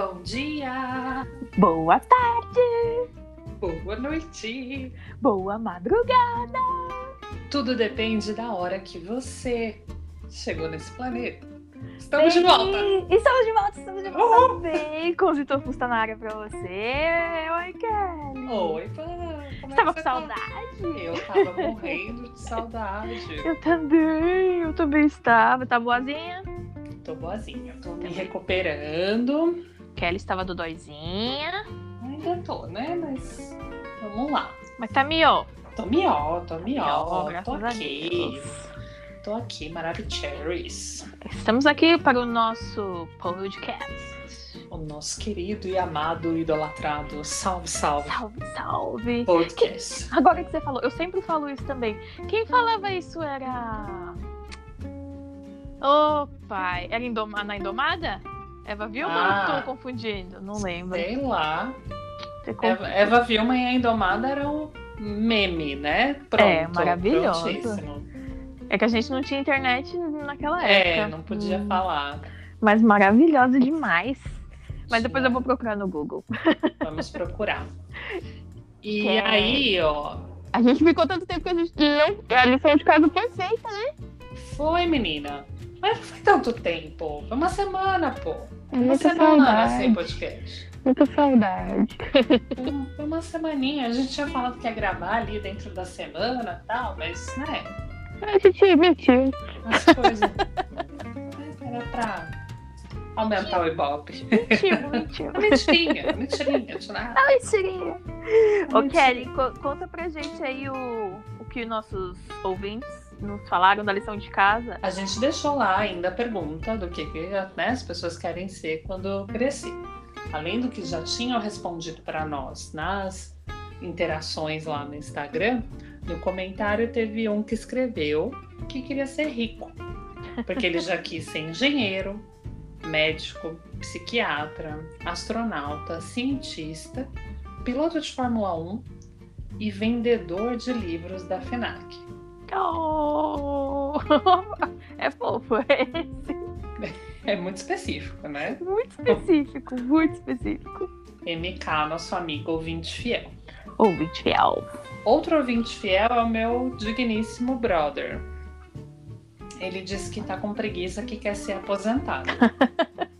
Bom dia, Boa tarde, boa noite. boa madrugada. Tudo depende da hora que você chegou nesse planeta. Estamos de volta. Bem, Estamos de volta, estamos de volta. Bacon de tofu está na área pra você. Oi, Kelly. Oi, Pan. É Estava que você com tá? saudade? Eu tava morrendo de saudade. Eu também, eu também estava. Tá boazinha? Tô boazinha, tô me recuperando. Kelly estava dodóizinha. Ainda tô, né? Mas vamos lá. Mas tá mió. Tô mió, tô mió. graças Tô aqui. Tô aqui, Maravicheries. Estamos aqui para o nosso podcast. O nosso querido e amado, idolatrado, salve, salve, Salve, salve. podcast. Agora que você falou, eu sempre falo isso também. Quem falava isso era. Ô, pai. Era Indoma- na Indomada? Eva Vilma Ah. ou tô confundindo? Não lembro. Sei lá. Eva, Eva Vilma e a Indomada eram meme, né? Pronto. É, maravilhoso. prontíssimo. É que a gente não tinha internet naquela É, época. não podia Hum, falar. Mas maravilhosa demais. Mas depois eu vou procurar no Google. Vamos procurar. E é- aí, ó, A gente ficou tanto tempo que a gente não. A lição de casa foi feita, né? Foi, menina. Mas não foi tanto tempo. Foi uma semana, pô. Uma Muita semana saudade. sem podcast. Muita saudade. Foi um- Foi uma semaninha. A gente tinha falado que ia gravar ali dentro da semana e tal, mas, né? A gente mentiu. As coisas. Era pra aumentar o ibope. Mentiu, mentiu. Mentirinha, mentirinha. tinha nada. Mentirinha. Ô, Mentira. Kelly, co- conta pra gente aí o, o que nossos ouvintes nos falaram da lição de casa. A gente deixou lá ainda a pergunta do que, que, né, as pessoas querem ser quando crescer. Além do que já tinham respondido para nós nas interações lá no Instagram, no comentário teve um que escreveu que queria ser rico. Porque ele já quis ser engenheiro, médico, psiquiatra, astronauta, cientista, piloto de Fórmula 1 e vendedor de livros da FENAC. Oh! É fofo esse. É muito específico, né? Muito específico, muito específico. MK, nosso amigo ouvinte fiel. Ouvinte fiel. Outro ouvinte fiel é o meu digníssimo brother. Ele disse que tá com preguiça que quer ser aposentado.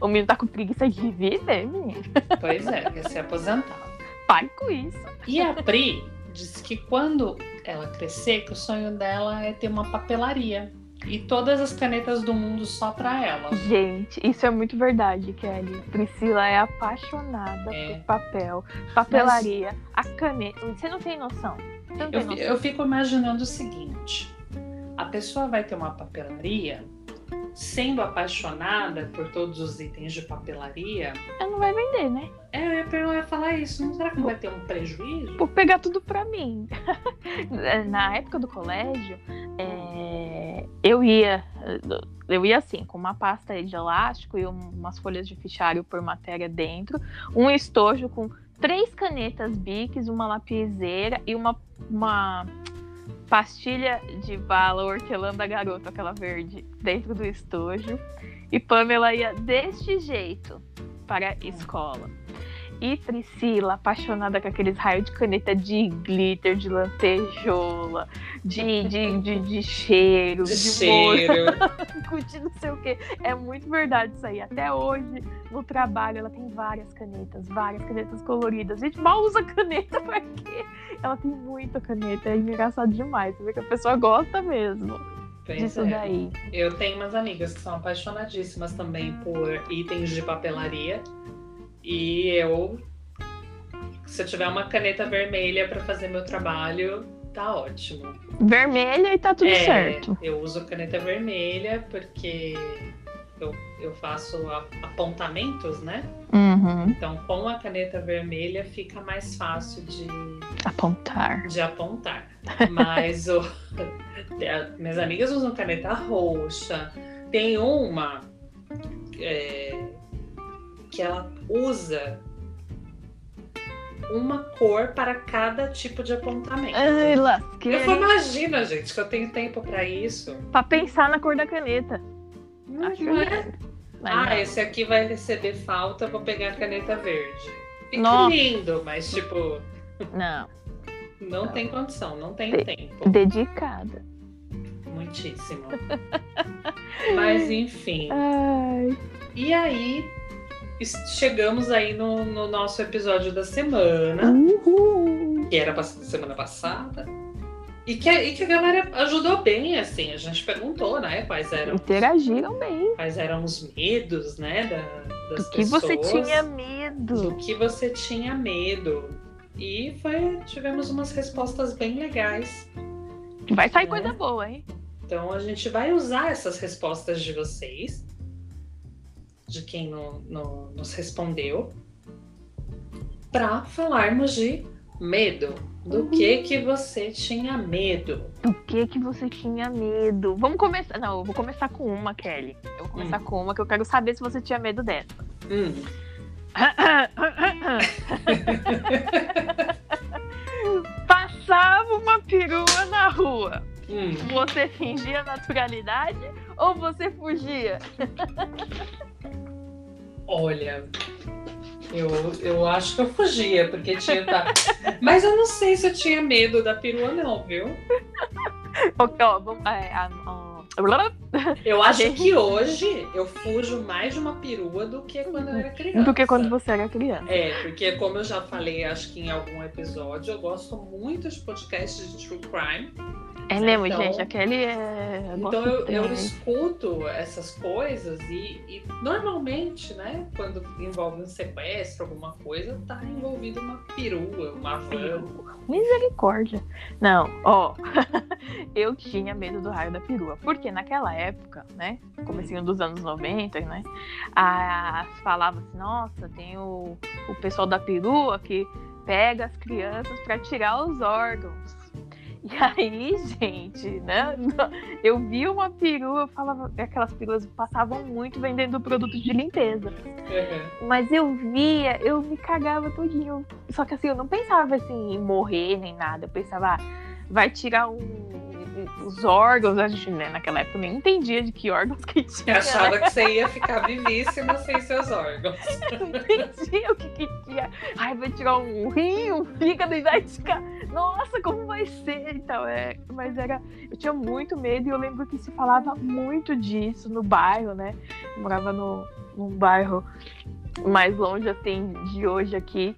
O menino tá com preguiça de viver, menino. Pois é, quer ser aposentado. Pare com isso. E a Pri disse que quando ela crescer, que o sonho dela é ter uma papelaria. E todas as canetas do mundo só pra ela. Gente, isso é muito verdade, Kelly. Priscila é apaixonada É. por papel, papelaria, a caneta. Você não tem noção. Não tem Eu, noção. eu fico imaginando o seguinte: a pessoa vai ter uma papelaria, sendo apaixonada por todos os itens de papelaria. Ela não vai vender, né? É, eu ia, falar isso. Não será que não vai ter um prejuízo? Por pegar tudo pra mim. Na época do colégio, é, eu ia. Eu ia assim, com uma pasta de elástico e um- umas folhas de fichário por matéria dentro, um estojo com três canetas biques, uma lapiseira e uma, uma pastilha de bala hortelã da garoto, aquela verde, dentro do estojo. E Pamela ia deste jeito para a escola. E Priscila, apaixonada com aqueles raios de caneta de glitter, de lantejola, de, de, de, de cheiro, De de, cheiro. de não sei o quê. É muito verdade isso aí. Até hoje, no trabalho, ela tem várias canetas, várias canetas coloridas. A gente mal usa caneta pra quê? Ela tem muita caneta. É engraçado demais. Você vê que a pessoa gosta mesmo Pois disso é. daí. Eu tenho umas amigas que são apaixonadíssimas também por itens de papelaria. E eu, se eu tiver uma caneta vermelha para fazer meu trabalho, tá ótimo. Vermelha e tá tudo É, certo. Eu uso caneta vermelha porque eu, eu faço apontamentos, né? Uhum. Então, com a caneta vermelha fica mais fácil de, Apontar. de apontar. Mas o, minhas amigas usam caneta roxa. Tem uma é, que ela usa uma cor para cada tipo de apontamento. Ai, Eu lasqueira. falo, imagina, gente, que eu tenho tempo para isso. Pra pensar na cor da caneta. Não, Acho não é? ah, não. esse aqui vai receber falta, vou pegar a caneta verde. Fica Nossa. lindo, mas tipo. Não. Não, não. tem condição, não tem De tempo. Dedicada. Muitíssimo. mas enfim. Ai. E aí, chegamos aí no, no nosso episódio da semana. Uhul. Que era pra semana passada. E que, e que a galera ajudou bem, assim. A gente perguntou, né? Quais eram. Interagiram bem. Quais eram os medos, né? Da, das do que pessoas, você tinha medo. Do que você tinha medo. E foi, tivemos umas respostas bem legais. Vai sair né? coisa boa, hein? Então a gente vai usar essas respostas de vocês, de quem no, no, nos respondeu, para falarmos de medo. Do uhum. que que você tinha medo? Do que que você tinha medo? Vamos começar. Não, eu vou começar com uma, Kelly. Eu vou começar hum. com uma que eu quero saber se você tinha medo dessa. Hum. Passava uma perua na rua. Hum. Você fingia naturalidade ou você fugia? Olha, eu, eu acho que eu fugia, porque tinha. Tá... Mas eu não sei se eu tinha medo da perua, não, viu? Ok, ó, vamos. É, a, eu acho que hoje eu fujo mais de uma perua do que quando eu era criança. Do que quando você era criança. É, porque como eu já falei, acho que em algum episódio, eu gosto muito de podcasts de true crime. É mesmo, então, gente, aquele é. Então eu, eu, escuto essas coisas e, e, normalmente, né, quando envolve um sequestro, alguma coisa, tá envolvido uma perua, uma van. Misericórdia. Não, ó, eu tinha medo do raio da perua, porque naquela época, né, comecinho dos anos 90, né, a, falava assim, nossa, tem o, o pessoal da perua que pega as crianças para tirar os órgãos. E aí, gente, né? Eu vi uma perua, falava, aquelas peruas passavam muito vendendo produto de limpeza. Uhum. Mas eu via, eu me cagava todinho. Só que assim, eu não pensava assim em morrer nem nada. Eu pensava, ah, vai tirar um os órgãos, a gente né, naquela época nem entendia de que órgãos que tinha. Achava né? que você ia ficar vivíssima sem seus órgãos. não entendia o que, que tinha. Ai, vai tirar um rim, um fígado e vai ficar. Nossa, como vai ser? Então, é. Mas era. Eu tinha muito medo e eu lembro que se falava muito disso no bairro, né? Eu morava no, num bairro mais longe, assim, de hoje aqui.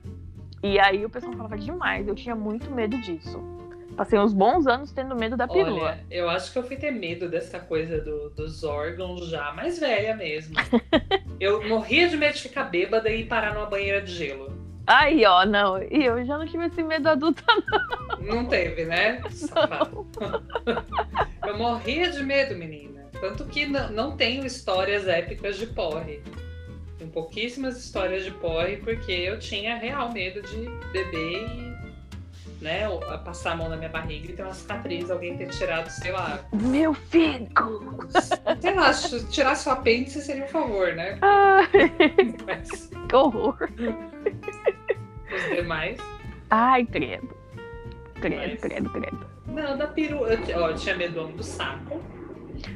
E aí o pessoal falava demais. Eu tinha muito medo disso. Passei uns bons anos tendo medo da perua. Olha, eu acho que eu fui ter medo dessa coisa do, dos órgãos já mais velha mesmo. eu morria de medo de ficar bêbada e parar numa banheira de gelo. Aí, ó, não. E eu já não tive esse medo adulta, não. Não teve, né? eu morria de medo, menina. Tanto que não, não tenho histórias épicas de porre. Tem pouquíssimas histórias de porre, porque eu tinha real medo de beber e né, passar a mão na minha barriga e ter uma cicatriz, alguém ter tirado, sei lá. Meu filho! Sei lá, se tirasse o apêndice seria um favor, né? Ai, Mas... Que horror! Os demais. Ai, credo. Credo, Mas... credo, credo. Não, da peru. Eu, ó, eu tinha medo do saco.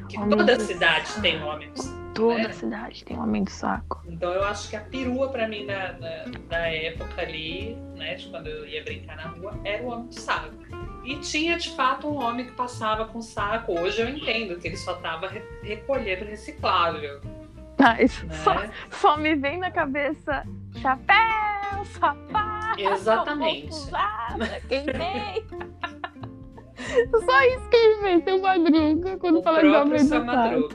Que homem toda cidade saco. tem homem do saco. Toda né? cidade tem homem do saco. Então eu acho que a perua para mim na, na, na, época ali, né, de quando eu ia brincar na rua, era o homem do saco. E tinha de fato um homem que passava com saco. Hoje eu entendo que ele só tava re recolhendo reciclável. Ah, isso né? só, só, me vem na cabeça chapéu, sapato. Exatamente. quem tem? Só isso que me vem, seu madruga, quando o fala de homem do saco.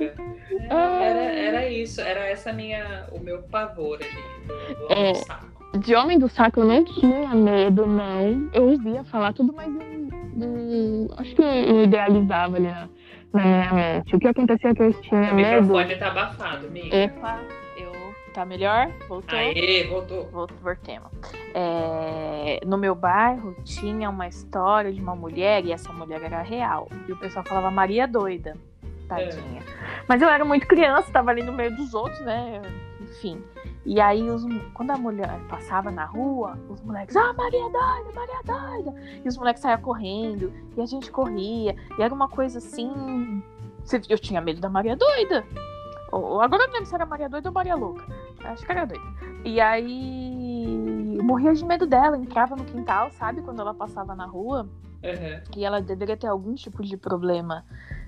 Ah. Era, era isso, era essa minha, o meu pavor ali do, do é, saco. De homem do saco eu não tinha medo, não. Eu ouvia falar tudo, mas não, acho que eu idealizava ali na, na, minha mente. O que acontecia é que eu tinha o medo. O microfone tá abafado, amiga. Epa, eu. Tá melhor? Voltou? Aê, voltou. Voltemos. É, no meu bairro tinha uma história de uma mulher, e essa mulher era real. E o pessoal falava Maria Doida tadinha. É. Mas eu era muito criança, tava ali no meio dos outros, né? Enfim. E aí, os, quando a mulher passava na rua, os moleques, ah, Maria doida, Maria doida. E os moleques saíam correndo, e a gente corria. E era uma coisa assim. Eu tinha medo da Maria doida. Agora eu não lembro se era Maria Doida ou Maria Louca. Acho que era doida. E aí eu morria de medo dela, entrava no quintal, sabe? Quando ela passava na rua. Uhum. E ela deveria ter algum tipo de problema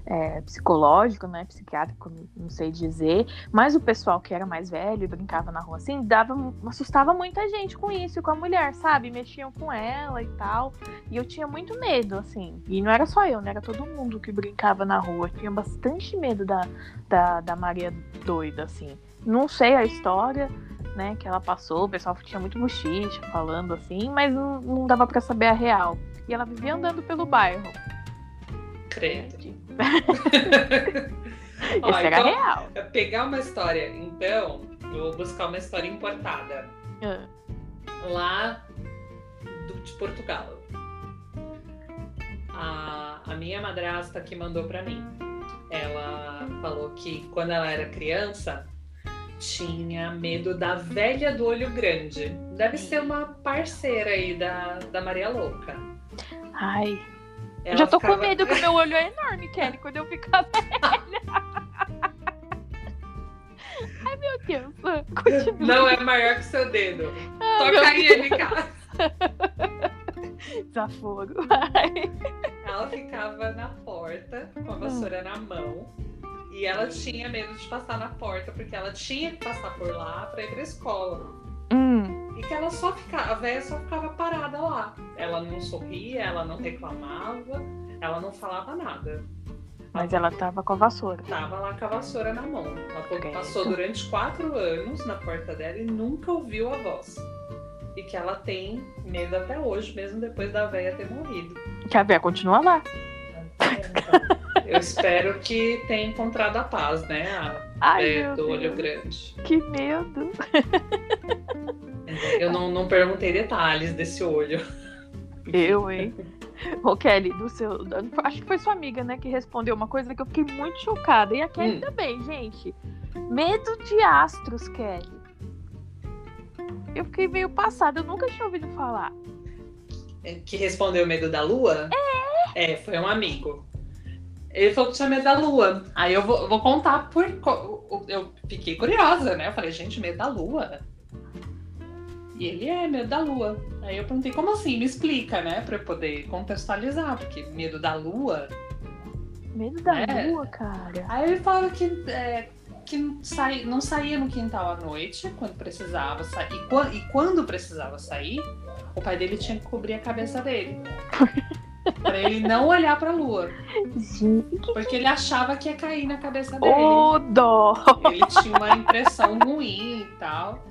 é, psicológico, né, psiquiátrico, não sei dizer, mas o pessoal que era mais velho e brincava na rua assim, dava, assustava muita gente com isso, com a mulher, sabe? Mexiam com ela e tal. E eu tinha muito medo, assim. E não era só eu, né? Era todo mundo que brincava na rua. Eu tinha bastante medo da, da, da Maria doida, assim. Não sei a história, né, que ela passou, o pessoal tinha muito bochicha falando assim, mas não, não dava para saber a real. E ela vivia andando pelo bairro. Credo. Ó, Esse era então, real. Pegar uma história, então, eu vou buscar uma história importada. Ah. Lá do, de Portugal. A, a minha madrasta que mandou para mim. Ela falou que quando ela era criança tinha medo da velha do olho grande. Deve ser uma parceira aí da, da Maria Louca. Ai, ela já tô ficava... com medo que o meu olho é enorme, Kelly, quando eu ficar velha. Ai, meu Deus. Continua. Não é maior que seu dedo. Ah, Toca aí, MK. Desaforo. Ela ficava na porta com a vassoura na mão. E ela tinha medo de passar na porta, porque ela tinha que passar por lá para ir pra escola. Hum. E que ela só ficava, a velha só ficava parada lá. Ela não sorria, ela não reclamava, ela não falava nada. Mas ela tava com a vassoura. Tava lá com a vassoura na mão. Ela passou durante quatro anos na porta dela e nunca ouviu a voz. E que ela tem medo até hoje, mesmo depois da velha ter morrido. Que a velha continua lá. Então, eu espero que tenha encontrado a paz, né? A Ai, do olho grande. Que medo! Eu não, não perguntei detalhes desse olho. Eu, hein? Ô, Kelly, do seu. Acho que foi sua amiga, né, que respondeu uma coisa que eu fiquei muito chocada. E a Kelly hum. também, gente. Medo de astros, Kelly. Eu fiquei meio passada, eu nunca tinha ouvido falar. É, que respondeu medo da lua? É! É, foi um amigo. Ele falou que tinha medo da lua. Aí eu vou, vou contar por. Eu fiquei curiosa, né? Eu falei, gente, medo da lua? E ele é medo da lua. Aí eu perguntei, como assim? Me explica, né? Pra eu poder contextualizar, porque medo da lua. Medo da é... lua, cara. Aí ele falava que, é, que sai, não saía no quintal à noite, quando precisava sair. E, e quando precisava sair, o pai dele tinha que cobrir a cabeça dele. Pra ele não olhar pra lua. Gente. Porque ele achava que ia cair na cabeça dele. Ô, dó! Ele tinha uma impressão ruim e tal.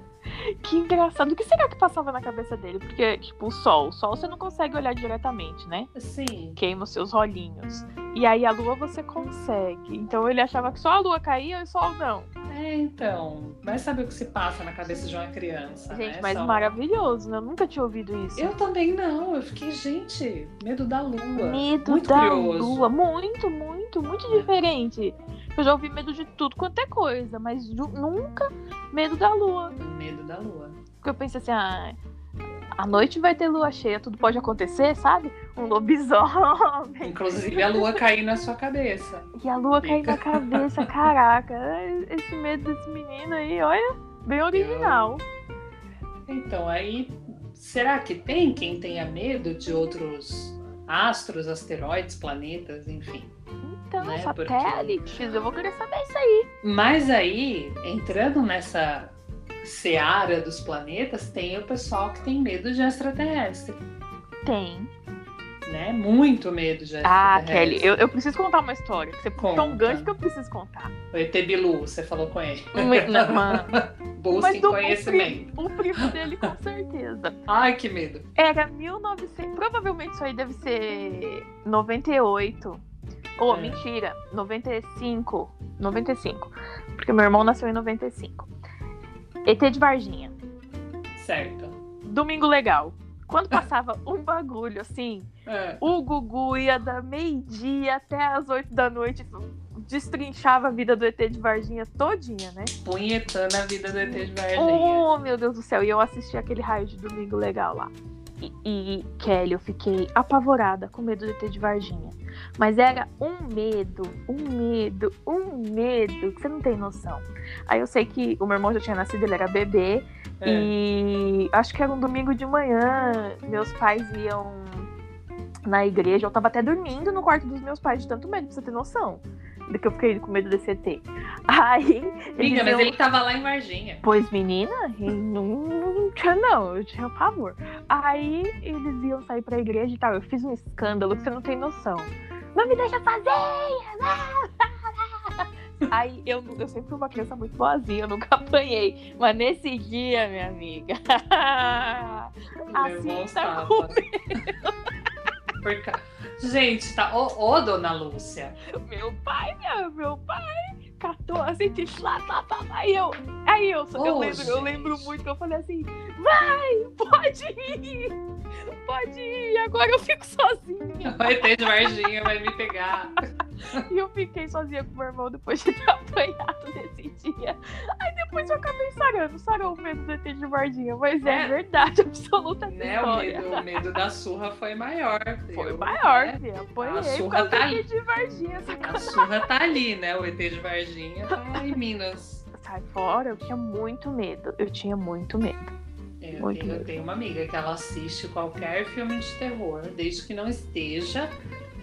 Que engraçado. O que será que passava na cabeça dele? Porque, tipo, o sol. O sol você não consegue olhar diretamente, né? Sim. Queima os seus olhinhos. E aí a lua você consegue. Então ele achava que só a lua caía e o sol não. É, então. Vai saber o que se passa na cabeça de uma criança. Gente, né? mas Só... maravilhoso, né? Eu nunca tinha ouvido isso. Eu também não. Eu fiquei, gente, medo da lua. Medo muito da curioso. lua. Muito, muito, muito diferente. Eu já ouvi medo de tudo quanto é coisa, mas nunca medo da lua. Medo da lua. Porque eu pensei assim, ah, à noite vai ter lua cheia, tudo pode acontecer, sabe? Um lobisomem. Inclusive a lua cair na sua cabeça. E a lua cair na cabeça, caraca. Esse medo desse menino aí, olha, bem original. Então, aí, será que tem quem tenha medo de outros astros, asteroides, planetas, enfim? Né? satélites, Porque... eu vou querer saber isso aí. Mas aí, entrando nessa seara dos planetas, tem o pessoal que tem medo de extraterrestre. Tem. Né? Muito medo de Ah, Kelly, eu, eu preciso contar uma história. Você puxou um gancho que eu preciso contar. O ET Bilu, você falou com ele. Não, mano. Busquem conhecimento. O primo, o primo dele, com certeza. Ai, que medo. Era 1900. Provavelmente isso aí deve ser 98. Oh, é. mentira, 95. 95. Porque meu irmão nasceu em 95. ET de Varginha. Certo. Domingo Legal. Quando passava um bagulho assim, é. o Gugu ia da meio-dia até as oito da noite, destrinchava a vida do ET de Varginha todinha, né? Punhetando a vida do ET de Varginha. Oh, meu Deus do céu. E eu assisti aquele raio de Domingo Legal lá. E, e, Kelly, eu fiquei apavorada com medo de ter de Varginha. Mas era um medo, um medo, um medo que você não tem noção. Aí eu sei que o meu irmão já tinha nascido, ele era bebê. É. E acho que era um domingo de manhã. Meus pais iam na igreja. Eu tava até dormindo no quarto dos meus pais, de tanto medo, pra você ter noção do que eu fiquei com medo desse ET. Aí. Amiga, mas ele tava lá em Varginha. Pois, menina, não, não tinha, não, eu tinha pavor. Aí eles iam sair pra igreja e tal. Eu fiz um escândalo que você não tem noção. Não me deixa fazer! Aí eu, eu sempre fui uma criança muito boazinha, eu nunca apanhei. Mas nesse dia, minha amiga. assim tá com Por causa. Gente, tá. Ô, ô, dona Lúcia. Meu pai, meu, meu pai catou assim, de lá, lá, lá, aí eu. Aí eu, oh, eu, lembro, eu lembro muito que eu falei assim: vai, pode ir, pode ir, agora eu fico sozinha. Vai ter de Varginha, vai me pegar. e eu fiquei sozinha com meu irmão depois de ter apanhado nesse dia. Aí depois eu acabei sarando, sarou o medo do ET de Varginha, mas é, é verdade absoluta né, o medo, o medo da surra foi maior. Foi eu, maior, né? filha. Apanhei a surra tá ali. de Varginha. A surra tá ali, né? O ET de Varginha tá em Minas. Sai fora, eu tinha muito medo. Eu tinha muito medo. Eu, muito tenho, medo. eu tenho uma amiga que ela assiste qualquer filme de terror, desde que não esteja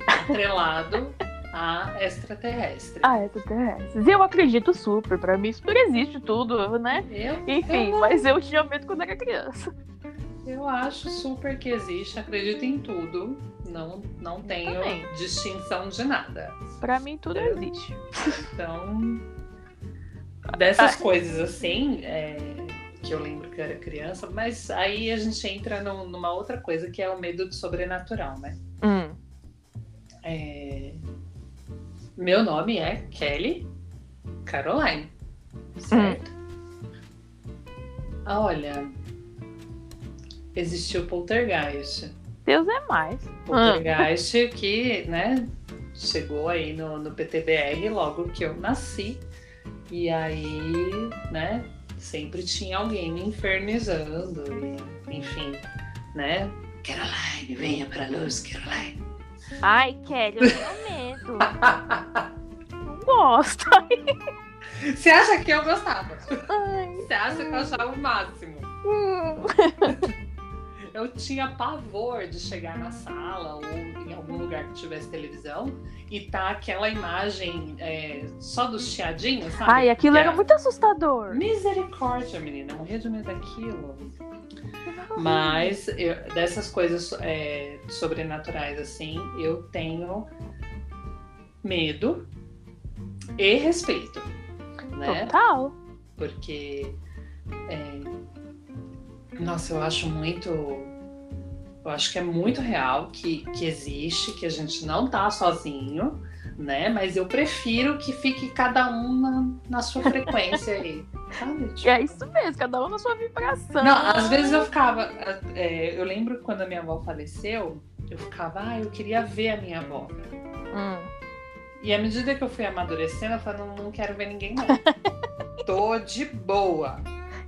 atrelado a extraterrestre. A extraterrestres. Eu acredito super, pra mim super existe tudo, né? Eu, Enfim, eu mas eu tinha medo quando era criança. Eu acho super que existe, acredito em tudo. Não, não tenho distinção de nada. Pra mim tudo eu, existe. Então, dessas ah. coisas assim, é, que eu lembro que eu era criança, mas aí a gente entra no, numa outra coisa que é o medo do sobrenatural, né? Hum. É, meu nome é Kelly Caroline, certo? Hum. Olha, existiu Poltergeist. Deus é mais. Poltergeist hum. que, né, chegou aí no, no PTBR logo que eu nasci. E aí, né, sempre tinha alguém me infernizando, e, enfim, né? Caroline, venha pra luz, Caroline. Ai, Kelly, eu tenho medo. Não gosto. Você acha que eu gostava? Ai, Você acha que eu achava o máximo? Hum. eu tinha pavor de chegar na sala ou em algum lugar que tivesse televisão e tá aquela imagem é, só dos chiadinhos, sabe? Ai, aquilo era, era muito assustador. Misericórdia, menina, morria de medo daquilo. Mas eu, dessas coisas é, sobrenaturais, assim, eu tenho medo e respeito. Né? Total. Porque. É, nossa, eu acho muito. Eu acho que é muito real que, que existe, que a gente não tá sozinho né? Mas eu prefiro que fique cada um na, na sua frequência aí. Sabe? Tipo... É isso mesmo, cada um na sua vibração. Não, às vezes eu ficava. É, eu lembro quando a minha avó faleceu, eu ficava, ah, eu queria ver a minha avó. Hum. E à medida que eu fui amadurecendo, eu falei, não, não quero ver ninguém, não. Tô de boa.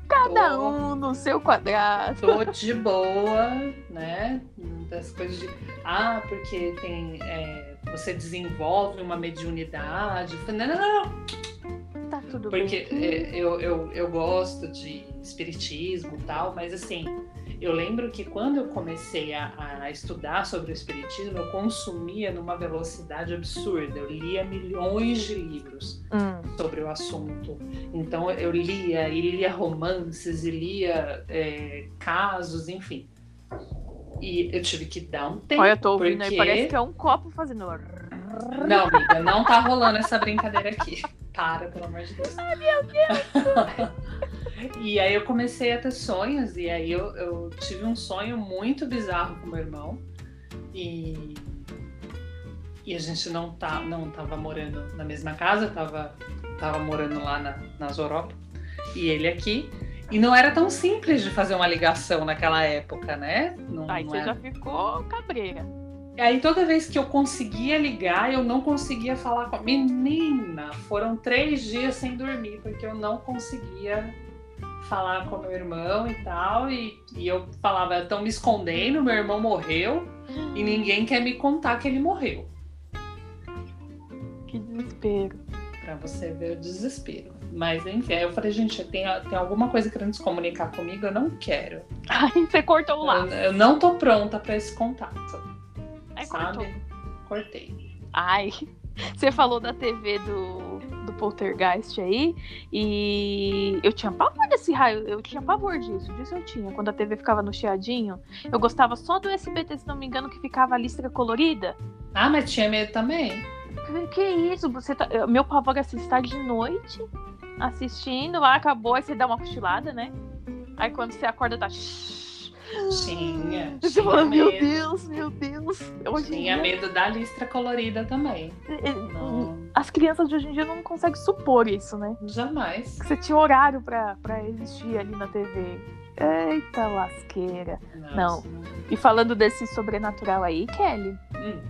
Cada tô, um no seu quadrado. Tô de boa, né? Das coisas de. Ah, porque tem. É, você desenvolve uma mediunidade. Não, não, não. Tá tudo Porque bem. É, eu, eu, eu gosto de espiritismo e tal, mas assim, eu lembro que quando eu comecei a, a, estudar sobre o espiritismo, eu consumia numa velocidade absurda. Eu lia milhões de livros hum. Sobre o assunto. Então eu lia e lia romances e lia é, casos, enfim. E eu tive que dar um tempo. Olha, eu tô ouvindo porque... aí, parece que é um copo fazendo. Não, amiga, não tá rolando essa brincadeira aqui. Para, pelo amor de Deus. Ai, meu Deus! e aí eu comecei a ter sonhos, e aí eu, eu tive um sonho muito bizarro com meu irmão. E, e a gente não, tá, não tava morando na mesma casa, tava, tava morando lá na, nas Europa. E ele aqui. E não era tão simples de fazer uma ligação naquela época, né? Não, Aí não você era... já ficou cabreira. E aí toda vez que eu conseguia ligar, eu não conseguia falar com a menina. Foram três dias sem dormir, porque eu não conseguia falar com meu irmão e tal, e, e eu falava, estão me escondendo, meu irmão morreu, e ninguém quer me contar que ele morreu. Que desespero. Pra você ver o desespero. Mas enfim, aí eu falei, gente, tem, tem alguma coisa querendo se comunicar comigo, eu não quero. Aí você cortou o laço. Eu, eu não tô pronta pra esse contato. Sabe? cortou. Cortei. Ai, você falou da TV do, do Poltergeist aí, e eu tinha pavor desse raio, eu tinha pavor disso, disso eu tinha. Quando a TV ficava no chiadinho, eu gostava só do SBT, se não me engano, que ficava a listra colorida. Ah, mas tinha medo também. Que- isso? Você tá... Meu pavor é assim, estar de noite assistindo, lá acabou, aí você dá uma cochilada, né? Aí quando você acorda, tá. Tinha. Você fala, meu medo. Deus, meu Deus. Hoje Tinha dia, medo da listra colorida também. eh, Não, As crianças de hoje em dia não conseguem supor isso, né? jamais. Que Você tinha horário pra, pra existir ali na TV. Eita lasqueira. Nossa. E falando desse sobrenatural aí, Kelly, Hum,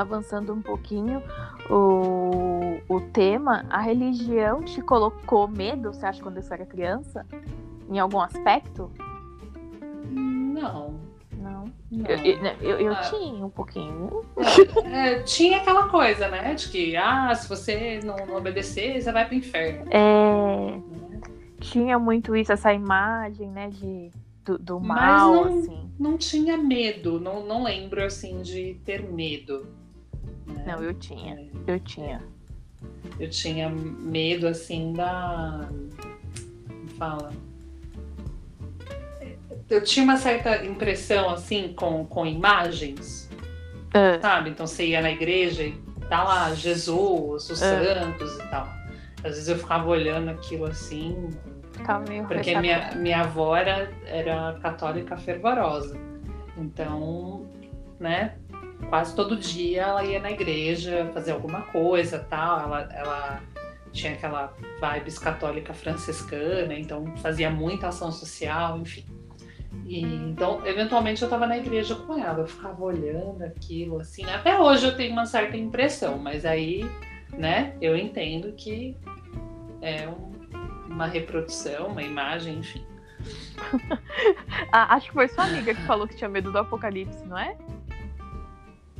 avançando um pouquinho o, o tema, a religião te colocou medo, você acha, quando você era criança? Em algum aspecto? Não. Não. não. Eu, eu, eu- eu Ah. tinha um pouquinho. É, tinha aquela coisa, né? De que, ah, se você não, não obedecer, você vai pro inferno. É, né? tinha muito isso, essa imagem, né, de, do, do Mas mal, não- assim. Não tinha medo, não, não lembro assim de ter medo. Não, eu tinha, É, eu tinha. Eu tinha medo assim da. Como fala? Eu tinha uma certa impressão assim com, com imagens, Ah, sabe? Então você ia na igreja e tá lá Jesus, os É. santos e tal. Às vezes eu ficava olhando aquilo assim, ficava meio porque minha, minha avó era, era católica fervorosa. Então, né? Quase todo dia ela ia na igreja fazer alguma coisa tal. Ela, ela tinha aquela vibes católica franciscana, então fazia muita ação social, enfim. E, então, eventualmente eu estava na igreja com ela, eu ficava olhando aquilo assim. Até hoje eu tenho uma certa impressão, mas aí, né, eu entendo que é um- uma reprodução, uma imagem, enfim. Ah, acho que foi sua amiga que falou que tinha medo do apocalipse, não é?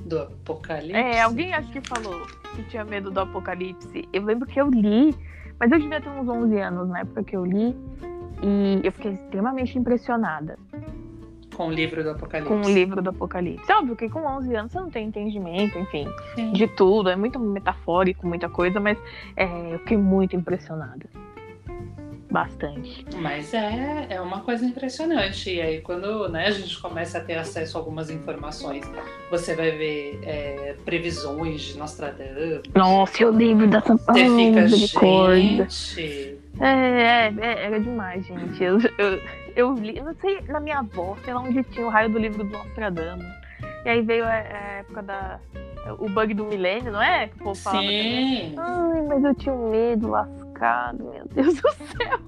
Do apocalipse. É, alguém acho que falou que tinha medo do apocalipse. Eu lembro que eu li, mas eu devia ter uns 11 anos na época que eu li, e eu fiquei extremamente impressionada Com o livro do apocalipse. com o livro do apocalipse. Óbvio que com 11 anos você não tem entendimento, enfim, Sim. de tudo, é muito metafórico, muita coisa, mas é, eu fiquei muito impressionada. Bastante. Mas é, é uma coisa impressionante. E aí, quando né, a gente começa a ter acesso a algumas informações, você vai ver é, previsões de Nostradamus. Nossa, eu lembro dessa Você fica, gente. É, é, é, era demais, gente. Eu, eu, eu li, não sei, na minha avó, sei lá onde tinha o raio do livro do Nostradamus. E aí veio a, a época da. O bug do milênio, não é? Que o povo falava. Sim. Ai, mas eu tinha um medo lascado, meu Deus do céu.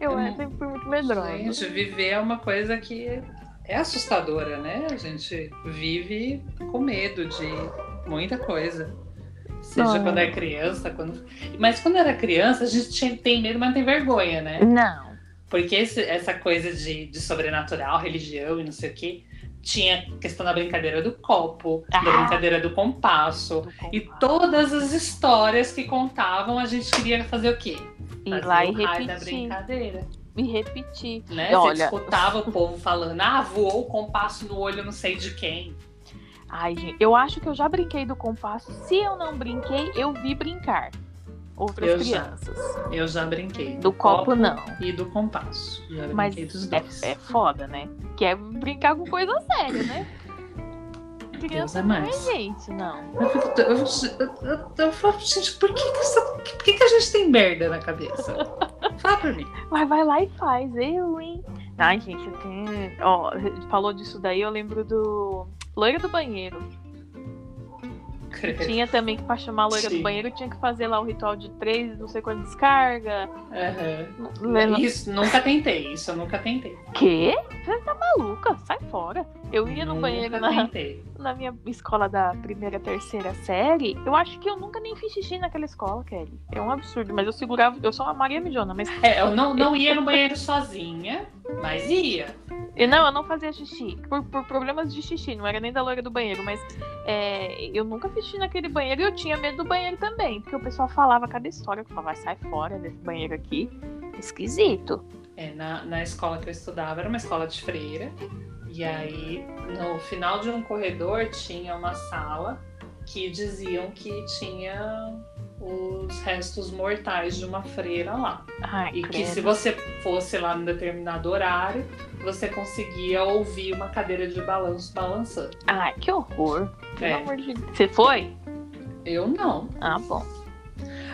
Eu É. é, sempre fui muito medrosa. Gente, viver é uma coisa que é assustadora, né? A gente vive com medo de muita coisa. Seja Não. quando é criança, quando. Mas quando era criança, a gente tem medo, mas não tem vergonha, né? Não. Porque esse- essa coisa de, de sobrenatural, religião e não sei o quê, tinha questão da brincadeira do copo, da Ah. brincadeira do compasso. do E compasso. todas as histórias que contavam, a gente queria fazer o quê? Ir Fazer lá e da repetir. brincadeira. E repetir. Né? E Você olha- escutava o povo falando, ah, voou o compasso no olho não sei de quem. Ai, gente, eu acho que eu já brinquei do compasso. Se eu não brinquei, eu vi brincar. Outras Eu já. crianças. Eu já brinquei. Do copo, não. E do compasso. Já Mas brinquei dos é, dois. é foda, né? Que é brincar com coisa séria, né? Criança Deus é não é mais. gente, não. Eu, eu, eu, eu, eu falo, gente, por que, que, essa- por que, que a gente tem merda na cabeça? Fala pra mim. Mas vai lá e faz, eu, hein? Ai, gente, eu tenho. Ó, falou disso daí, eu lembro do. Loira do banheiro. Crer. Tinha também que pra chamar a loira do Sim. banheiro tinha que fazer lá o ritual de três, não sei quanto descarga. Lembra- Isso, nunca tentei. Isso eu nunca tentei. Quê? Você tá maluca? Sai fora. Eu ia no Nunca banheiro na, na minha escola da primeira, terceira série. Eu acho que eu nunca nem fiz xixi naquela escola, Kelly. É um absurdo, mas eu segurava. Eu sou uma Maria Mijona, mas. É, eu não, não ia no banheiro sozinha, mas ia. E não, eu não fazia xixi. Por, por problemas de xixi, não era nem da loira do banheiro, mas é, eu nunca fiz xixi naquele banheiro e eu tinha medo do banheiro também. Porque o pessoal falava cada história, que falava, vai, sai fora desse banheiro aqui. Esquisito. É, na, na escola que eu estudava, era uma escola de freira. E aí, no final de um corredor, tinha uma sala que diziam que tinha os restos mortais de uma freira lá. Ai, E que se você fosse lá num determinado horário, você conseguia ouvir uma cadeira de balanço balançando. Ai, que horror. Pelo É. amor de Deus. Você foi? Eu não. Ah, bom.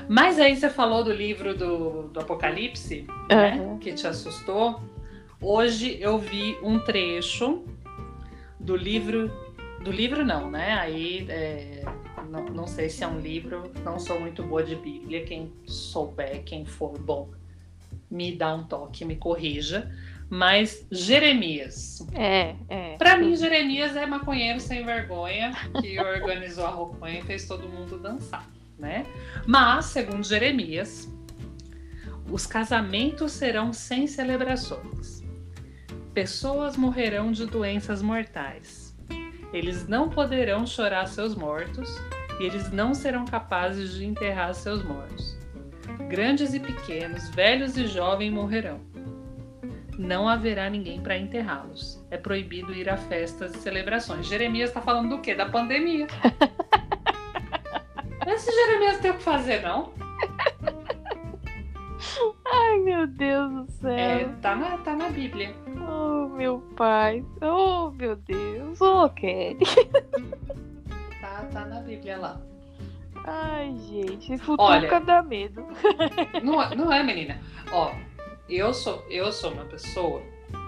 Mas aí você falou do livro do, do Apocalipse, né? Uhum. Que te assustou. Hoje eu vi um trecho do livro. Do livro não, né? Aí é, não, não sei se é um livro, não sou muito boa de Bíblia. Quem souber, quem for bom, me dá um toque, me corrija. Mas Jeremias. É, é. Pra mim, Jeremias é maconheiro sem vergonha que organizou a roupinha e fez todo mundo dançar, né? Mas, segundo Jeremias, os casamentos serão sem celebrações. Pessoas morrerão de doenças mortais. Eles não poderão chorar seus mortos e eles não serão capazes de enterrar seus mortos. Grandes e pequenos, velhos e jovens morrerão não haverá ninguém para enterrá-los. É proibido ir a festas e celebrações. Jeremias está falando do quê? Da pandemia. Esse Jeremias tem o que fazer, não? Ai, meu Deus do céu. É, tá, na, tá na Bíblia. Oh, meu pai. Oh, meu Deus. Oh, Kelly. Tá, tá na Bíblia lá. Ai, gente. Futuca dá medo. Não, é- não é, menina? Ó, eu sou, eu sou uma pessoa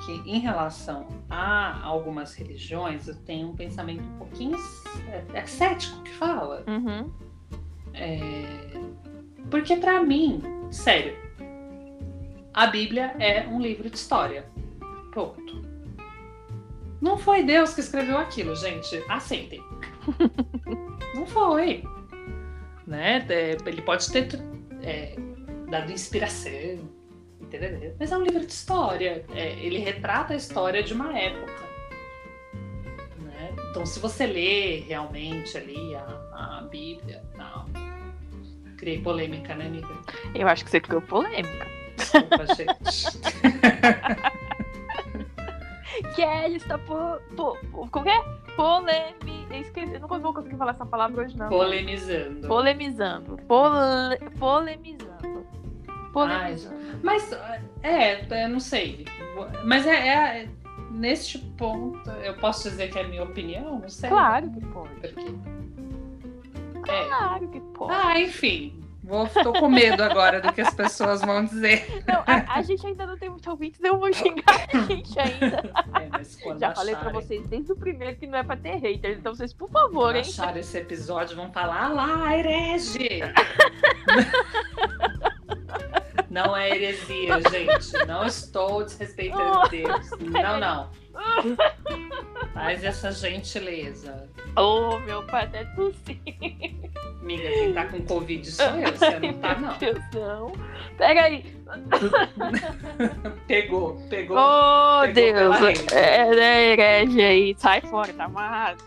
que, em relação a algumas religiões, eu tenho um pensamento um pouquinho é, cético que fala. Uhum. É, Porque pra mim, sério, a Bíblia é um livro de história. Ponto. Não foi Deus que escreveu aquilo, gente. Aceitem. Não foi. Né? É, Ele pode ter é, dado inspiração, entendeu? Mas é um livro de história. É, ele retrata a história de uma época. né? Então, se você lê realmente ali a, a Bíblia, não. Criei polêmica, né, amiga? Eu acho que você criou polêmica. Desculpa, gente. Kelly está po... po... po- Como é? Polemi... Eu esqueci. Eu não vou conseguir falar essa palavra hoje, não. Polemizando. Polemizando. Pole... Polemizando. Polemizando. Mas, é, eu não sei. Mas é, é- neste ponto, eu posso dizer que é a minha opinião? Não sei. Claro que pode. Porque... É. Claro que pode. Ah, enfim. Vou, tô com medo agora do que as pessoas vão dizer. Não, a, a gente ainda não tem muito ouvintes, eu vou xingar a gente ainda. É, Já falei pra acharem- vocês desde o primeiro que não é pra ter haters, então vocês, por favor, Quando hein? achar esse episódio, vão falar, ah lá, herege! Não é heresia, gente. Não estou desrespeitando Deus. Não, não. Faz essa gentileza. Oh, meu pai até tossir. Amiga, quem tá com Covid sou eu, você não tá, não. Meu Deus, não. Pega aí. Pegou, pegou. Oh, Pegou Deus. É, é herege aí. Sai fora, tá amarrado.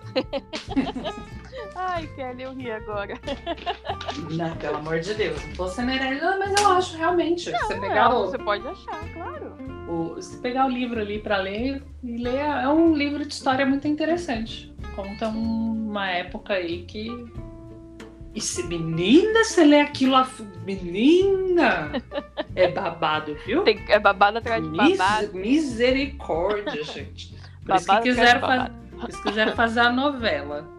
Ai, Kelly, eu ri agora. Não, pelo amor de Deus. Não tô sendo não, mas eu acho realmente. se você pegar Não, o, você pode achar, claro. o- se pegar o livro ali pra ler e ler, é um livro de história muito interessante. Conta um- uma época aí que. E se menina, você lê aquilo, a- menina! É babado, viu? Tem, é babado atrás de Mis- babado. misericórdia, gente. Por isso que Babado atrás de quiseram, fa- babado. por isso que quiseram fazer a novela.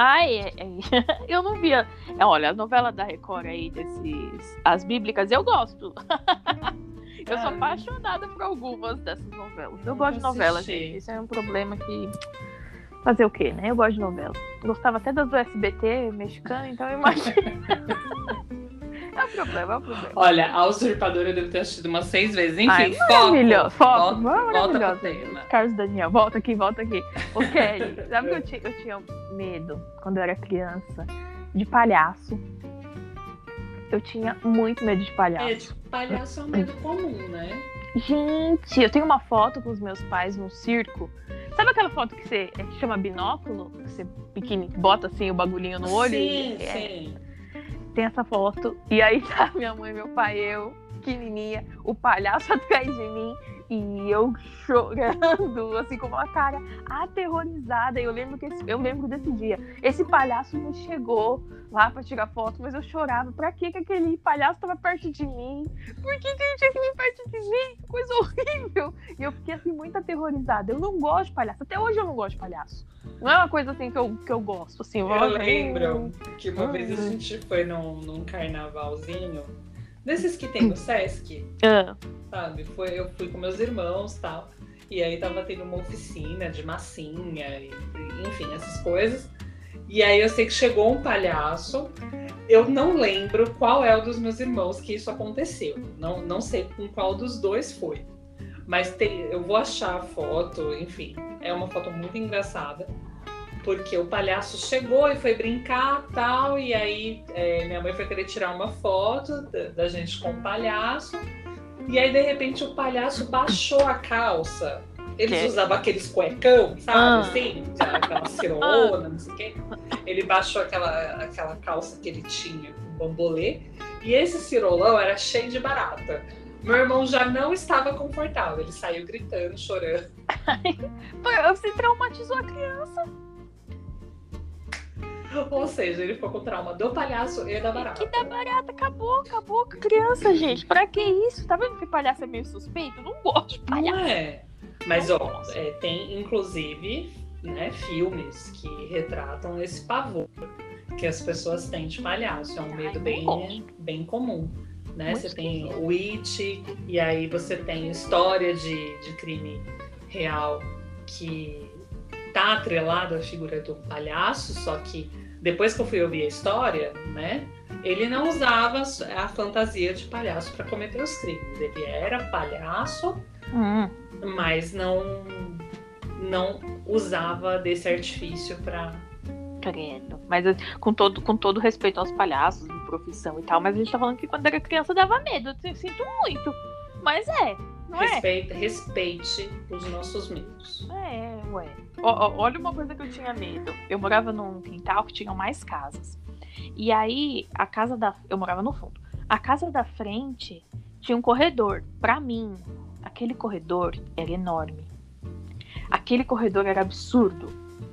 Ai, é, é. eu não via. É, Olha, a novela da Record aí, desses. As bíblicas, eu gosto. Eu sou Ah, apaixonada por algumas dessas novelas. Eu gosto de novela, gente. Isso é um problema que. Fazer o quê, né? Eu gosto de novela. Gostava até das do SBT mexicano, então eu imagino. é o problema, é o problema. Olha, a usurpadora deve ter assistido umas seis vezes. Enfim, Ai, foco. maravilhoso, foco, Volta, volta maravilhoso. pro tema. Carlos Daniel, volta aqui, volta aqui. O Kelly, sabe que eu tinha, eu tinha medo quando eu era criança de palhaço. Eu tinha muito medo de É, palhaço. tipo, palhaço é um medo comum, né? Gente, eu tenho uma foto com os meus pais no circo. Sabe aquela foto que você é, que chama binóculo? Que você pequeno, bota assim o bagulhinho no olho? Sim, e, é, sim. Tem essa foto. E aí tá minha mãe, meu pai, eu, pequenininha, o palhaço atrás de mim e eu chorando, assim, com uma cara aterrorizada. Eu lembro, que esse- eu lembro desse dia. Esse palhaço não chegou lá pra tirar foto, mas eu chorava. Pra que, que aquele palhaço tava perto de mim? Por que, que ele tinha que vir perto de mim? Que coisa horrível! E eu fiquei assim, muito aterrorizada. Eu não gosto de palhaço. Até hoje eu não gosto de palhaço. Não é uma coisa assim que eu, que eu gosto. Assim, Eu "Ah, lembro que uma vez a gente foi num, num carnavalzinho, desses que tem no Sesc, Ah, sabe? Foi, eu fui com meus irmãos e tal. E aí tava tendo uma oficina de massinha, e, enfim, essas coisas. E aí eu sei que chegou um palhaço. Eu não lembro qual é o dos meus irmãos que isso aconteceu. Não, não sei com qual dos dois foi. Mas tem- eu vou achar a foto, enfim. É uma foto muito engraçada. Porque o palhaço chegou e foi brincar tal. E aí é, minha mãe foi querer tirar uma foto da, da gente com o palhaço. E aí, de repente, o palhaço baixou a calça. Eles Que? usavam aqueles cuecão, sabe? Ah. Assim, aquela cirolona, não sei o quê. Ele baixou aquela, aquela calça que ele tinha com bambolê. E esse cirolão era cheio de barata. Meu irmão já não estava confortável. Ele saiu gritando, chorando. Você traumatizou a criança. Ou seja, ele ficou com trauma do palhaço e da barata. Que da barata, acabou, acabou com a criança, gente. Pra que isso? Tá vendo que palhaço é meio suspeito? Não gosto de palhaço. Não é. Mas, Não ó, é, tem inclusive né, filmes que retratam esse pavor que as pessoas têm de palhaço. É um Ai, medo bem, bem comum. Né? Muito Você tem o It, e aí você tem história de, de crime real que tá atrelado à figura do palhaço, só que depois que eu fui ouvir a história, né? Ele não usava a fantasia de palhaço para cometer os crimes. Ele era palhaço Hum, mas não não usava desse artifício para credo. Mas eh, com todo, com todo respeito aos palhaços de profissão e tal, mas a gente tá falando que quando era criança dava medo. Eu sinto muito. Mas é, não é? respeite, respeite os nossos medos. É, ué. Ó, olha uma coisa que eu tinha medo. Eu morava num quintal que tinham mais casas. E aí, a casa da. Eu morava no fundo. A casa da frente tinha um corredor. Pra mim, aquele corredor era enorme. Aquele corredor era absurdo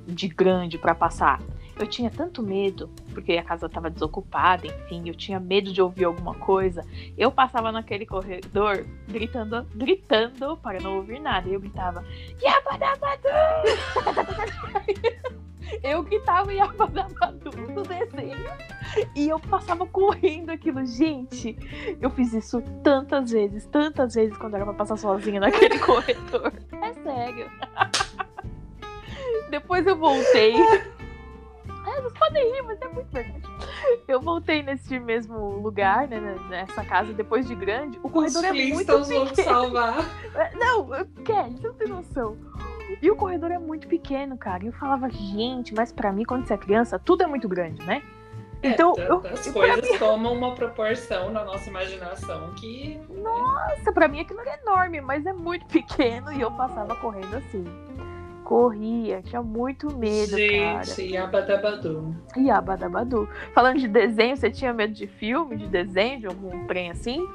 de grande pra passar. Eu tinha tanto medo, porque a casa estava desocupada, enfim, eu tinha medo de ouvir alguma coisa. Eu passava naquele corredor gritando, gritando para não ouvir nada. E eu gritava, Yabadabadu! eu gritava Yabadabadu do desenho. E eu passava correndo aquilo. Gente, eu fiz isso tantas vezes, tantas vezes quando era pra passar sozinha naquele corredor. É sério. Depois eu voltei. Vocês podem rir, mas é muito verdade. Eu voltei nesse mesmo lugar, né, nessa casa, depois de grande. O corredor Os é muito Flintstones vão pequeno. salvar. Não, Kelly, você não tem noção. E o corredor é muito pequeno, cara. E eu falava, gente, mas pra mim, quando você é criança, tudo é muito grande, né? Então, É, eu, as eu- coisas tomam uma proporção na nossa imaginação que né, nossa, pra mim aquilo era enorme, mas é muito pequeno e eu passava correndo assim. Corria, tinha muito medo, cara. gente, Yabadabadu. E Abadabadu. Falando de desenho, você tinha medo de filme, de desenho, de algum trem assim?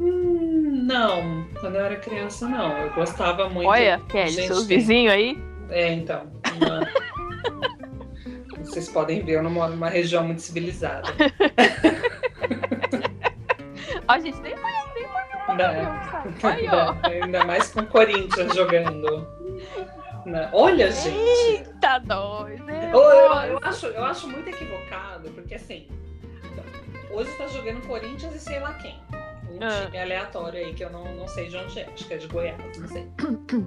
Hum, não, quando eu era criança não. Eu gostava muito. Olha, Kelly, Gente, seus tem- vizinhos aí. É, então. uma- Vocês podem ver, eu não moro numa região muito civilizada. Ó, gente, nem foi, Aí, ó. Ainda mais com o Corinthians jogando. Olha, gente. Eita, nós, né? Eu, eu, eu acho, eu acho muito equivocado, porque assim, hoje tá jogando Corinthians e sei lá quem. Um Ah. time aleatório aí que eu não, não sei de onde é, acho que é de Goiás, não sei.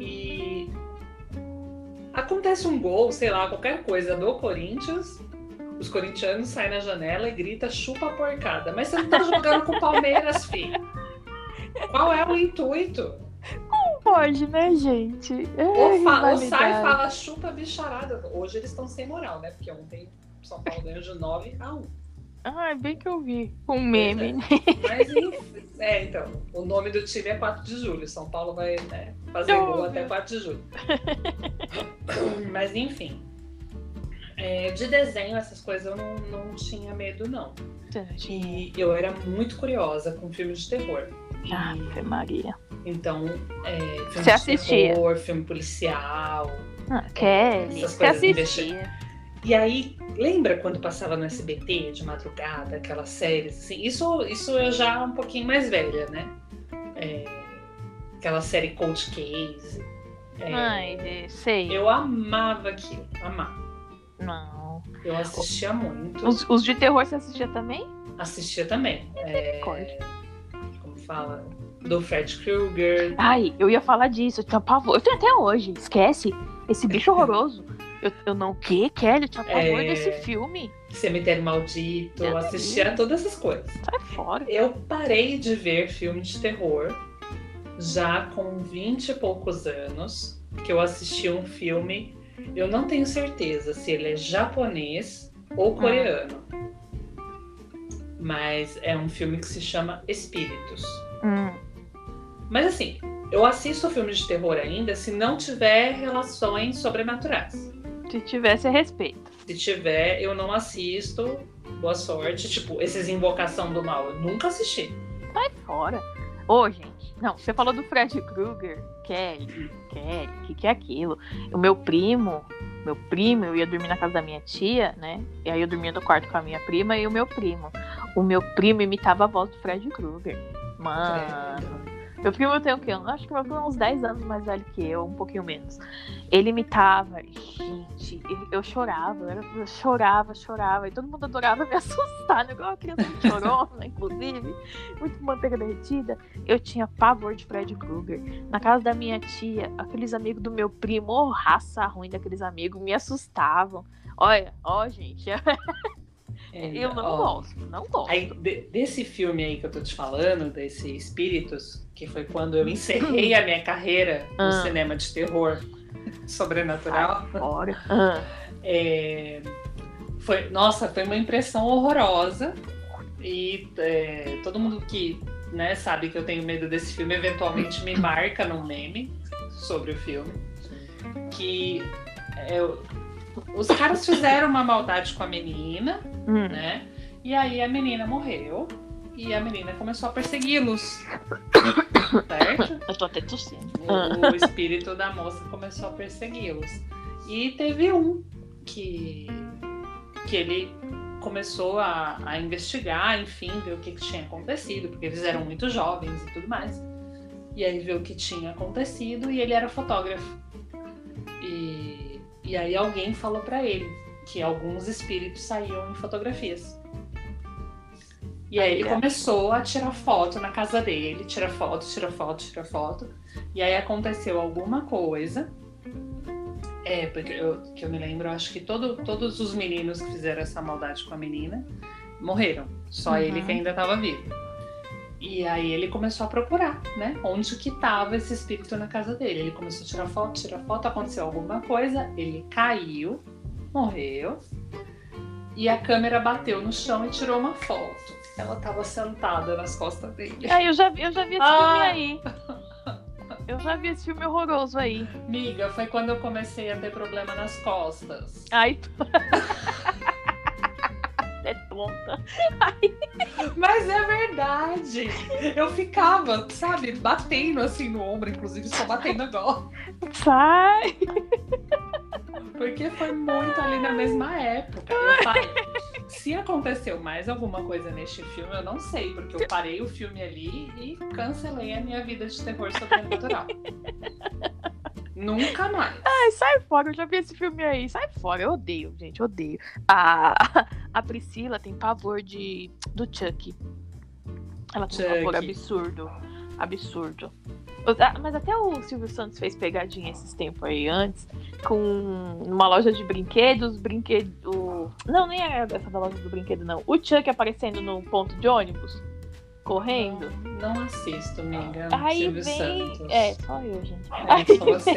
E acontece um gol, sei lá, qualquer coisa do Corinthians, os corintianos saem na janela e grita chupa a porcada. Mas você não tá jogando com o Palmeiras, filho. Qual é o intuito? Não pode, né, gente? É, ou, fala, ou sai e fala chupa bicharada. Hoje eles estão sem moral, né? Porque ontem São Paulo ganhou de 9 a 1. Ah, é bem que eu vi. Um meme, é. né? Mas enfim, é, então, o nome do time é 4 de julho. São Paulo vai né, fazer oh, gol até 4 de julho. Mas enfim. É, de desenho, essas coisas eu não, não tinha medo, não. E eu era muito curiosa com filmes de terror. Ah, Maria. Então, é, filme Você de assistia? terror, filme policial. Ah, Kelly. Você assistia. E aí, lembra quando passava no SBT de madrugada, aquelas séries assim? Isso, isso eu já um pouquinho mais velha, né? É, aquela série Cold Case. É, Ai, sei. Eu amava aquilo, amava. Não. Eu assistia muito. Os, os de terror você assistia também? Assistia também. É, fala? Do Fred Krueger. Ai, eu ia falar disso. Eu tenho pavor. Eu tenho até hoje. Esquece. Esse bicho horroroso. Eu, eu não. O quê, Kelly? Eu tinha pavor é... desse filme. Cemitério Maldito. Eu assistia Deus. todas essas coisas. Sai fora. Eu parei de ver filme de terror já com 20 e poucos anos. Que eu assisti um filme. Eu não tenho certeza se ele é japonês ou ah. coreano. Hum. Mas é um filme que se chama Espíritos. Hum. Mas assim, eu assisto filmes de terror ainda se não tiver relações sobrenaturais. Se tivesse a respeito. Se tiver, eu não assisto. Boa sorte. Tipo, esses Invocação do Mal, eu nunca assisti. Sai fora. Ô, gente. Não, você falou do Fred Krueger. Kelly, Kelly, o que, que é aquilo? O meu primo, meu primo, eu ia dormir na casa da minha tia, né? E aí eu dormia no quarto com a minha prima e o meu primo. O meu primo imitava a voz do Fred Krueger. Mano. Meu primo tem o quê? Eu acho que meu primo é uns 10 anos mais velho que eu, um pouquinho menos. Ele imitava, gente, eu chorava, eu chorava, chorava, e todo mundo adorava me assustar, né? Igual a criança chorona, inclusive, muito manteiga derretida. Eu tinha pavor de Fred Krueger. Na casa da minha tia, aqueles amigos do meu primo, oh, raça ruim daqueles amigos, me assustavam. Olha, ó, gente. É, eu não ó, gosto, não gosto. Aí, de, desse filme aí que eu tô te falando, desse Espíritos, que foi quando eu encerrei a minha carreira no ah. cinema de terror sobrenatural. Agora. Ah. É, foi, nossa, foi uma impressão horrorosa. E é, todo mundo que né, sabe que eu tenho medo desse filme eventualmente me marca num meme sobre o filme. Que eu, os caras fizeram uma maldade com a menina, hum. né? E aí a menina morreu e a menina começou a persegui-los. certo? Eu tô até tossindo. O, o espírito da moça começou a persegui-los. E teve um que, que ele começou a, a investigar, enfim, ver o que, que tinha acontecido, porque eles eram muito jovens e tudo mais. E aí viu o que tinha acontecido e ele era fotógrafo. E aí alguém falou para ele que alguns espíritos saíam em fotografias. E aí ele começou a tirar foto na casa dele, tira foto, tira foto, tira foto. E aí aconteceu alguma coisa. É, porque eu, que eu me lembro, acho que todo, todos os meninos que fizeram essa maldade com a menina morreram. Só uhum. ele que ainda estava vivo. E aí ele começou a procurar, né? Onde que estava esse espírito na casa dele. Ele começou a tirar foto, tirar foto, aconteceu alguma coisa, ele caiu, morreu. E a câmera bateu no chão e tirou uma foto. Ela estava sentada nas costas dele. Ah, eu já, eu já vi esse ah. filme aí. Eu já vi esse filme horroroso aí. Miga, foi quando eu comecei a ter problema nas costas. Ai. é tonta. Mas é verdade. Eu ficava, sabe, batendo assim no ombro, inclusive estou batendo agora. Sai! Porque foi muito ali na mesma época. Eu falei, se aconteceu mais alguma coisa neste filme, eu não sei, porque eu parei o filme ali e cancelei a minha vida de terror sobrenatural. Nunca mais. Ai, sai fora, eu já vi esse filme aí. Sai fora, eu odeio, gente, odeio. A, a Priscila tem pavor de do Chuck. Ela tem Chuck. um pavor absurdo. Absurdo. Ah, Mas até o Silvio Santos fez pegadinha esses tempos aí antes, com uma loja de brinquedos, brinquedo. Não, nem era essa da loja do brinquedo, não. O Chuck aparecendo no ponto de ônibus, correndo. Não, não assisto, amiga. Aí Silvio vem. Santos. É, só eu, gente. É, só você.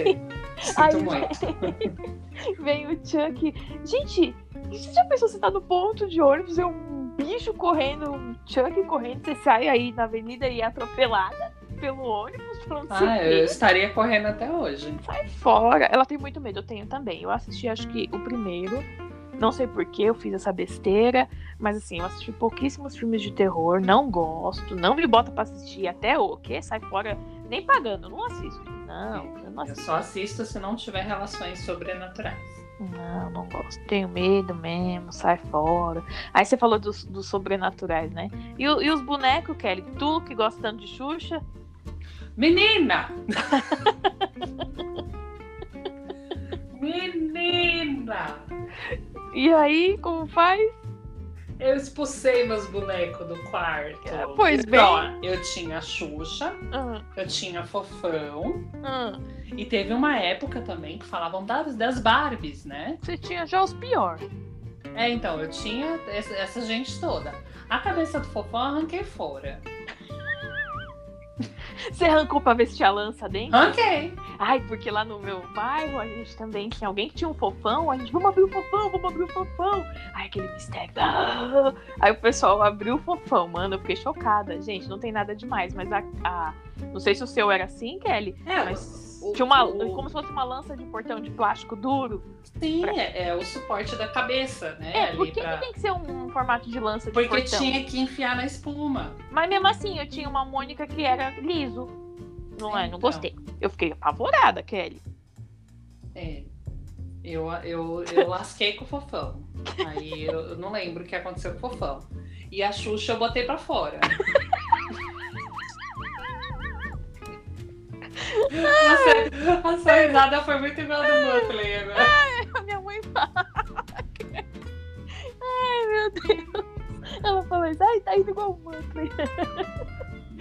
Aí Sinto vem- muito. Vem o Chuck. Gente, você já pensou você tá no ponto de ônibus e um bicho correndo, um Chuck correndo, você sai aí na avenida e é atropelada pelo ônibus, Ah, eu estaria correndo até hoje. sai fora. Ela tem muito medo, eu tenho também. Eu assisti, acho que o primeiro. Não sei porquê, eu fiz essa besteira. Mas assim, eu assisti pouquíssimos filmes de terror, não gosto, não me bota pra assistir até o quê? Sai fora, nem pagando, eu não assisto. Não, eu não Eu assisto. só assisto se não tiver relações sobrenaturais. Não, não gosto. Tenho medo mesmo, sai fora. Aí você falou dos, dos sobrenaturais, né? E, e os bonecos, Kelly? Tu que gosta tanto de Xuxa? Menina! Menina! E aí, como faz? Eu expulsei meus bonecos do quarto. É, pois bem. Ó, eu tinha a Xuxa, Ah, eu tinha Fofão. ah. E teve uma época também que falavam das, das Barbies, né? Você tinha já os pior. É, então, eu tinha essa, essa gente toda. A cabeça do Fofão eu arranquei fora. Você arrancou pra ver se tinha lança dentro? Arranquei. Ai, porque lá no meu bairro a gente também tinha alguém que tinha um fofão. A gente, vamos abrir o fofão, vamos abrir o fofão. Ai, aquele mistério. Ah! Aí o pessoal abriu o fofão, mano. Eu fiquei chocada. Gente, não tem nada demais, mas a. a- Não sei se o seu era assim, Kelly. É, Mas o- tinha uma. o- Como se fosse uma lança de portão de plástico duro. Sim, é, é o suporte da cabeça, né? É, por que, pra- que tem que ser um, formato de lança de Porque portão? tinha que enfiar na espuma. Mas mesmo assim, eu tinha uma Mônica que era liso. Não é? Não Então. gostei. Eu fiquei apavorada, Kelly. É. Eu, eu, eu lasquei com o fofão. Aí eu, eu não lembro o que aconteceu com o fofão. E a Xuxa eu botei pra fora. A sua risada foi muito igual do Mutley agora. A minha mãe fala. Ai, meu Deus. Ela falou isso. Ai, tá indo igual o Mantley.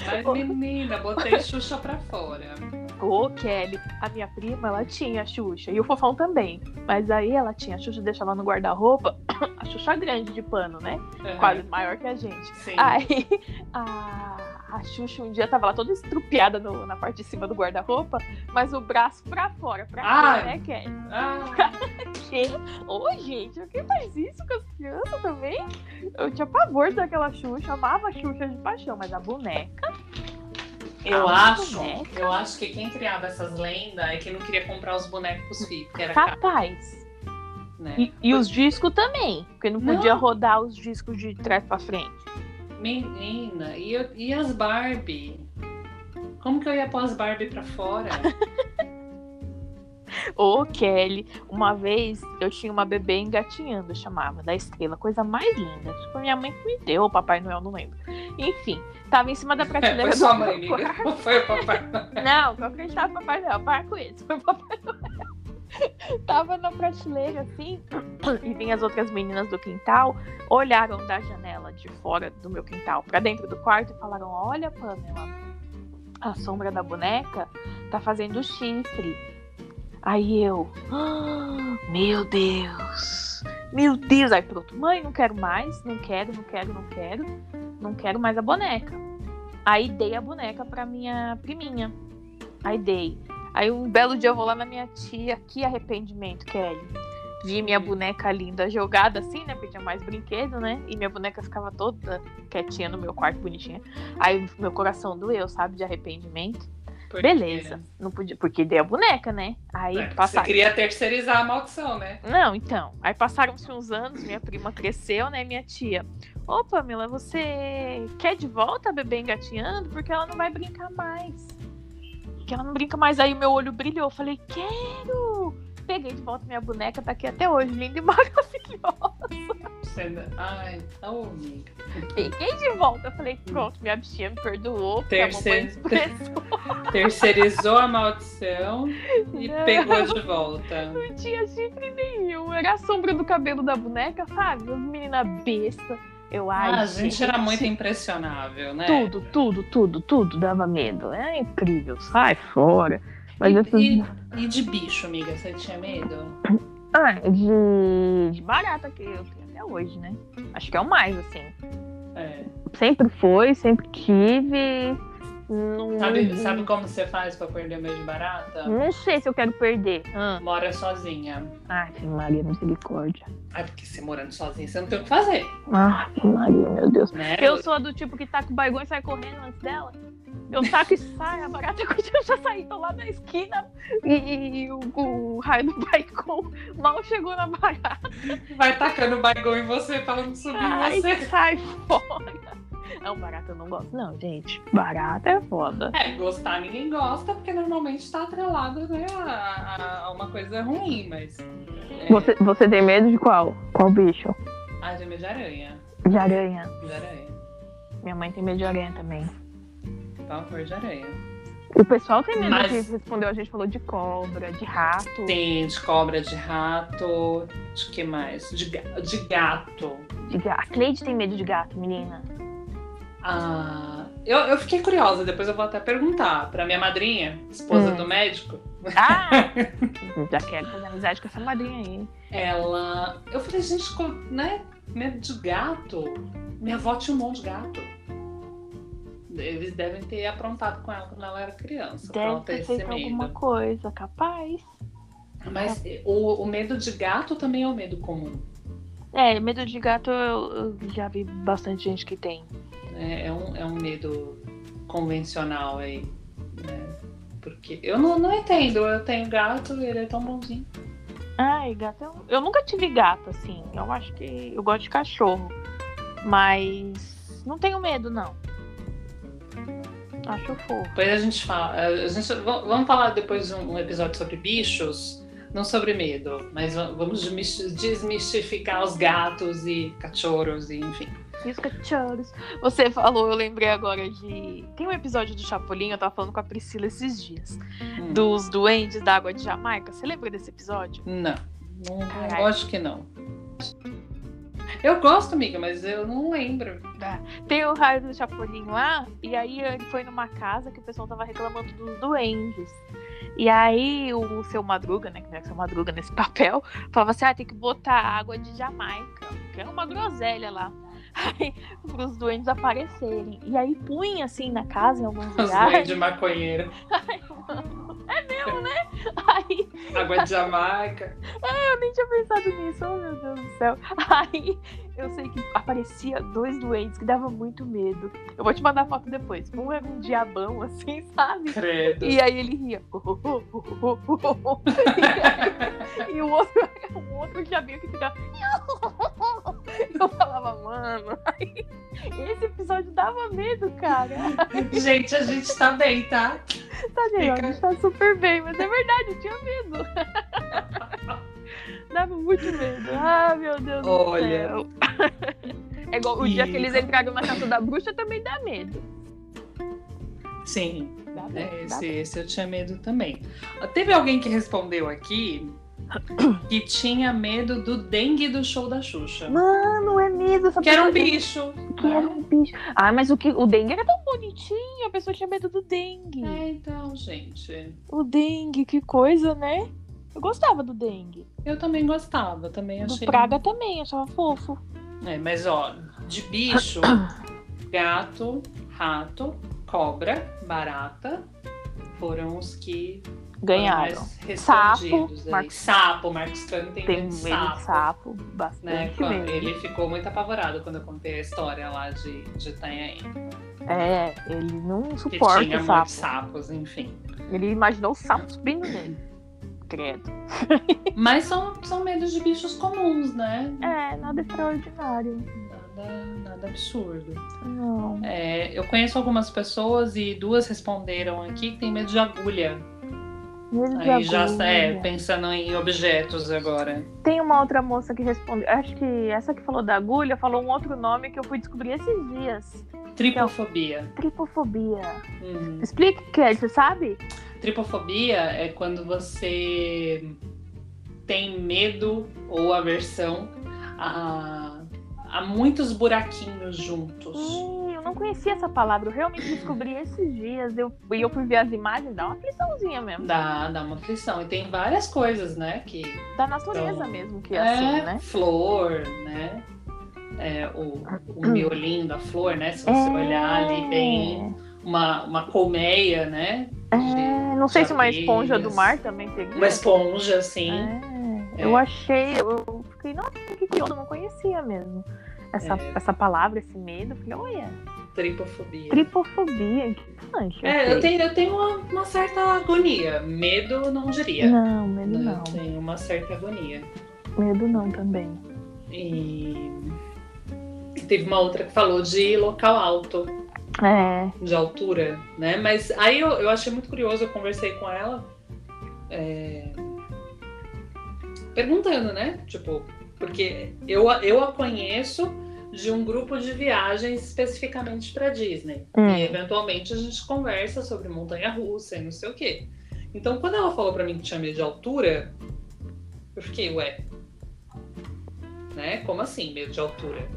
Mas, menina, botei Xuxa pra fora. Ô, Kelly, a minha prima, ela tinha a Xuxa. E o Fofão também. Mas aí ela tinha a Xuxa, deixava no guarda-roupa. A Xuxa grande de pano, né? Uhum. Quase maior que a gente. Sim. Aí a, a Xuxa um dia tava lá toda estrupiada no- na parte de cima do guarda-roupa, mas o braço pra fora. Pra quê, né, Kelly? Ah, quê? Ô, gente, quem faz isso com as crianças também? Eu tinha pavor daquela Xuxa, amava a Xuxa de paixão, mas a boneca. Eu Ah, acho, boneca. eu acho que quem criava essas lendas é que não queria comprar os bonecos pros filhos, porque era caro, Capaz. né? E, e os discos também, porque não podia Não. rodar os discos de trás pra frente. Menina, e, eu- e as Barbie? Como que eu ia pôr as Barbie pra fora? Ô, Kelly, uma vez eu tinha uma bebê engatinhando, chamava, da estrela, coisa mais linda. Foi minha mãe que me deu, ou Papai Noel, não lembro. Enfim, tava em cima da prateleira Foi do sua mãe, amiga. Não foi o papai. Não, eu acreditava no Papai Noel, para com isso, foi o Papai Noel. Tava na prateleira assim, e vinha as outras meninas do quintal, olharam da janela de fora do meu quintal pra dentro do quarto e falaram: Olha, Pamela, a sombra da boneca tá fazendo chifre. Aí eu, "Ah, meu Deus, meu Deus. Aí pronto, mãe, não quero mais, não quero, não quero, não quero, não quero mais a boneca. Aí dei a boneca pra minha priminha. Aí dei. Aí um belo dia eu vou lá na minha tia, que arrependimento, Kelly. Vi minha boneca linda jogada assim, né? Porque tinha mais brinquedo, né? E minha boneca ficava toda quietinha no meu quarto, bonitinha. Aí meu coração doeu, sabe? De arrependimento. Porque- Beleza. Não podia, porque dei a boneca, né? Aí É, Você passaram. queria terceirizar a maldição, né? Não, então. Aí passaram-se uns anos, minha prima cresceu, né? Minha tia. Ô, Pamela, você quer de volta a bebê engatinhando? Porque ela não vai brincar mais. Que ela não brinca mais. Aí meu olho brilhou. Eu falei, quero! Peguei de volta minha boneca, tá aqui até hoje, linda e maravilhosa. Você... Ai, ô, amiga. Peguei de volta. Eu falei, pronto, minha bichinha me perdoou, porque a. Terceirizou a maldição e Não. pegou de volta. Não tinha chifre nenhum. Era a sombra do cabelo da boneca, sabe? As meninas besta. Eu Ah, acho. a gente era muito impressionável, né? Tudo, tudo, tudo, tudo dava medo. É incrível, sai fora. Mas e, essas- e, e de bicho, amiga, você tinha medo? Ah, de, de barata que eu tenho até hoje, né? Acho que é o mais, assim. É. Sempre foi, sempre tive. Não, Sabe, sabe como você faz pra perder medo de barata? não sei se eu quero perder. Ah. Mora sozinha. Ai, Maria, misericórdia. Ah, porque você morando sozinha, você não tem o que fazer, Ai, Maria, meu Deus. né? Eu sou do tipo que taca o baigão e sai correndo antes dela. Eu taco e sai, a barata continua já sair, tô lá na esquina e, e o, o raio do baigão mal chegou na barata. Vai tacando baigão em você, falando subir em Ai, você. sai fora. Não, barata eu não gosto, não, gente. Barata é foda. É, gostar ninguém gosta, porque normalmente tá atrelado né, a, a uma coisa ruim, mas. É... Você, você tem medo de qual? Qual bicho? Ah, eu tenho medo de aranha. De aranha. De aranha. Minha mãe tem medo de aranha também. Pavor de aranha. O pessoal tem medo Mas- que respondeu, a gente falou de cobra, de rato. Tem de cobra, de rato, de que mais? De, ga- de gato. De gato. A Cleide tem medo de gato, menina. Ah, eu, eu fiquei curiosa, depois eu vou até perguntar pra minha madrinha, esposa Hum. do médico. Ah! Já quero fazer amizade com essa madrinha aí. Ela. Eu falei, gente, né? Medo de gato. Minha avó tinha um monte de gato. Eles devem ter aprontado com ela quando ela era criança. Deve ter feito alguma coisa, capaz. Mas o, o medo de gato também é um medo comum. É, medo de gato eu, eu já vi bastante gente que tem. né? É, um, é um medo convencional aí. Né? Porque eu não, não entendo. Eu tenho gato e ele é tão bonzinho. Ai, gato. Eu, eu nunca tive gato, assim. Eu acho que eu gosto de cachorro. Mas não tenho medo, não. Acho fofo. Depois a gente fala. A gente, vamos falar depois de um um episódio sobre bichos, não sobre medo, mas va- vamos desmis- desmistificar os gatos e cachorros e enfim. E os cachorros. Você falou, eu lembrei agora de. Tem um episódio do Chapolin, eu tava falando com a Priscila esses dias. Hum. Dos duendes da água de Jamaica. Você lembra desse episódio? Não, não, gosto que não. Eu gosto, amiga, mas eu não lembro. Tem o raio do Chapolin lá, e aí ele foi numa casa que o pessoal tava reclamando dos duendes. E aí o seu Madruga, né, que não é seu Madruga nesse papel, falava assim: ah, tem que botar água de Jamaica, que era uma groselha lá. Aí, pros duendes aparecerem. E aí punha assim na casa, em alguns Os lugares. de maconheiro. É mesmo, né? Aí Água de Jamaica. eu nem tinha pensado nisso, oh meu Deus do céu. Aí eu sei que aparecia dois duendes que dava muito medo. Eu vou te mandar foto depois. Um era um diabão, assim, sabe? Credo. E aí ele ria. e, aí- e o outro um outro diabinho que ficava. Eu falava, mano. aí esse episódio dava medo, cara. Gente, a gente tá bem, tá? Tá legal, Fica- a gente tá super bem, mas é verdade, eu tinha medo. Dava muito medo. Ah, meu Deus Olha. do céu. É igual o dia E- que eles entraram na casa da bruxa também dá medo. Sim, Dá medo. É, dá esse, esse eu tinha medo também. Teve alguém que respondeu aqui que tinha medo do dengue do show da Xuxa. Mano, é mesmo. Essa Que era um bicho. Que era um bicho. Ah, mas o, que, o dengue era tão bonitinho. A pessoa tinha medo do dengue. É, então, gente. O dengue, que coisa, né? Eu gostava do dengue. Eu também gostava, também Do achei. praga também, achava fofo. É, mas ó, de bicho, gato, rato, cobra, barata foram os que Ganharam. Sapo. Marcos- Sapo, Marcos Cano tem, Tem medo de sapo. de sapo. Né? Bastante Quando- medo. Ele ficou muito apavorado quando eu contei a história lá de, de Itanhaém. É, ele não Que suporta tinha o sapo. muitos sapos, enfim. Ele imaginou o sapo subindo nele. Credo. Mas são, são medos de bichos comuns, né? É, nada extraordinário. Nada, nada absurdo. Não. É, eu conheço algumas pessoas e duas responderam aqui que tem medo de agulha. Aí já é, pensando em objetos agora. Tem uma outra moça que respondeu. Acho que essa que falou da agulha falou um outro nome que eu fui descobrir esses dias. Tripofobia. Tripofobia. Uhum. Explica o que é, você sabe? Tripofobia é quando você tem medo ou aversão a, há muitos buraquinhos juntos. Eu não conhecia essa palavra, eu realmente descobri esses dias. Eu, e eu fui ver as imagens, dá uma afliçãozinha mesmo. Dá, dá uma aflição. E tem várias coisas, né? Que, Da natureza Então, mesmo, que é, assim, né? Flor, né? É, o, o miolinho da flor, né? Se você É. olhar ali bem, uma, uma colmeia, né? É, de- não sei se uma esponja do mar também teria. Uma esponja, assim. É, É. Eu achei, eu fiquei, nossa, que curioso, eu não conhecia mesmo. Essa, É. essa palavra, esse medo, eu falei, olha, Tripofobia. tripofobia, interessante. É, eu tenho, eu tenho uma, uma certa agonia. Medo não diria. Não, medo né? não. Tenho uma certa agonia. Medo não também. E teve uma outra que falou de local alto, É, de altura, né? Mas aí eu, eu achei muito curioso, eu conversei com ela, é, perguntando, né? Tipo, porque eu, eu a conheço de um grupo de viagens especificamente para Disney. Hum. E eventualmente a gente conversa sobre montanha russa e não sei o quê. Então, quando ela falou para mim que tinha medo de altura, eu fiquei, ué, né? Como assim, medo de altura?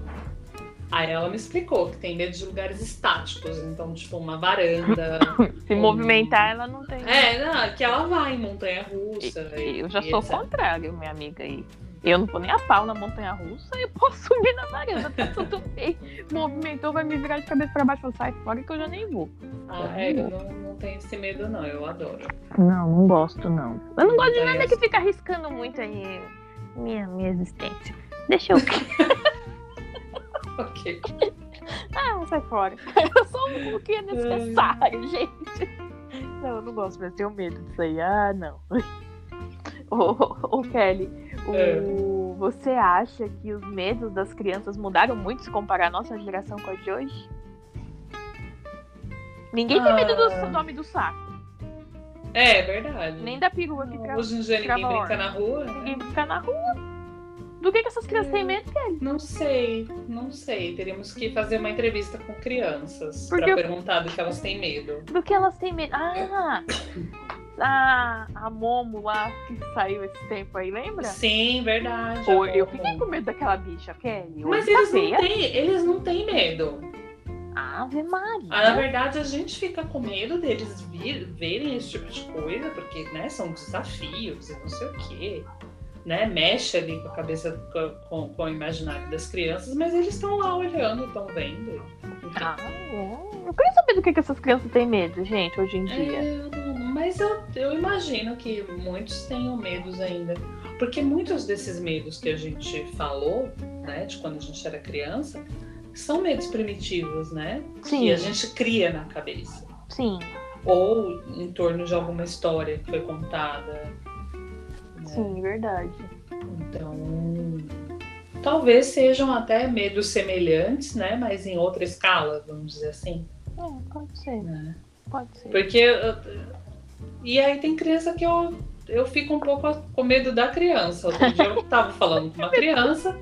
Aí ela me explicou que tem medo de lugares estáticos, então, tipo, uma varanda. se Hum. movimentar, ela não tem. é, não, que ela vai em montanha russa. E- e- Eu já e sou o etc. contrário, minha amiga aí. Eu não vou nem a pau na montanha russa, eu posso subir na varanda, tá tudo bem. Movimentou, vai me virar de cabeça pra baixo, eu sai fora que eu já nem vou. Ah, é, eu não, não tenho esse medo, não, eu adoro. Não, não gosto, não. Eu não gosto de nada que fica arriscando muito aí minha, minha existência. Deixa eu. Ok. ah, sai fora. Eu sou um que é necessário, gente. Não, eu não gosto, mas tenho medo disso aí. Ah, não. Ô, ô, Kelly, o- É. você acha que os medos das crianças mudaram muito se comparar a nossa geração com a de hoje? Ninguém tem medo do Ah. nome do saco, É, é verdade. nem da perua que tra... Hoje em dia ninguém brinca na rua. né? ninguém fica na rua. Do que, que essas crianças têm medo, Kelly? Não sei, não sei. Teríamos que fazer uma entrevista com crianças Porque pra eu- perguntar do que elas têm medo. Do que elas têm medo? Ah! A, a Momo lá que saiu esse tempo aí, lembra? Sim, verdade. Pô, eu fiquei com medo daquela bicha, Kelly. Mas tá eles não, têm, eles não têm medo. Ave Maria. Ah, na verdade, a gente fica com medo deles vir, verem esse tipo de coisa, porque né, são desafios e não sei o quê. Né? Mexe ali com a cabeça, com, com- com o imaginário das crianças, mas eles estão lá olhando, estão vendo. Enfim. Ah, é. Eu queria saber do que, que essas crianças têm medo, gente, hoje em dia. É, eu não- mas eu, eu imagino que muitos tenham medos ainda. Porque muitos desses medos que a gente falou, né, de quando a gente era criança, são medos primitivos, né? Sim. Que a gente cria na cabeça. Sim, Ou em torno de alguma história que foi contada. né? sim, verdade. Então, talvez sejam até medos semelhantes, né? Mas em outra escala, vamos dizer assim. É, pode ser, Né? pode ser. Porque. E aí tem criança que eu, eu fico um pouco com medo da criança. Outro dia eu tava falando com uma criança,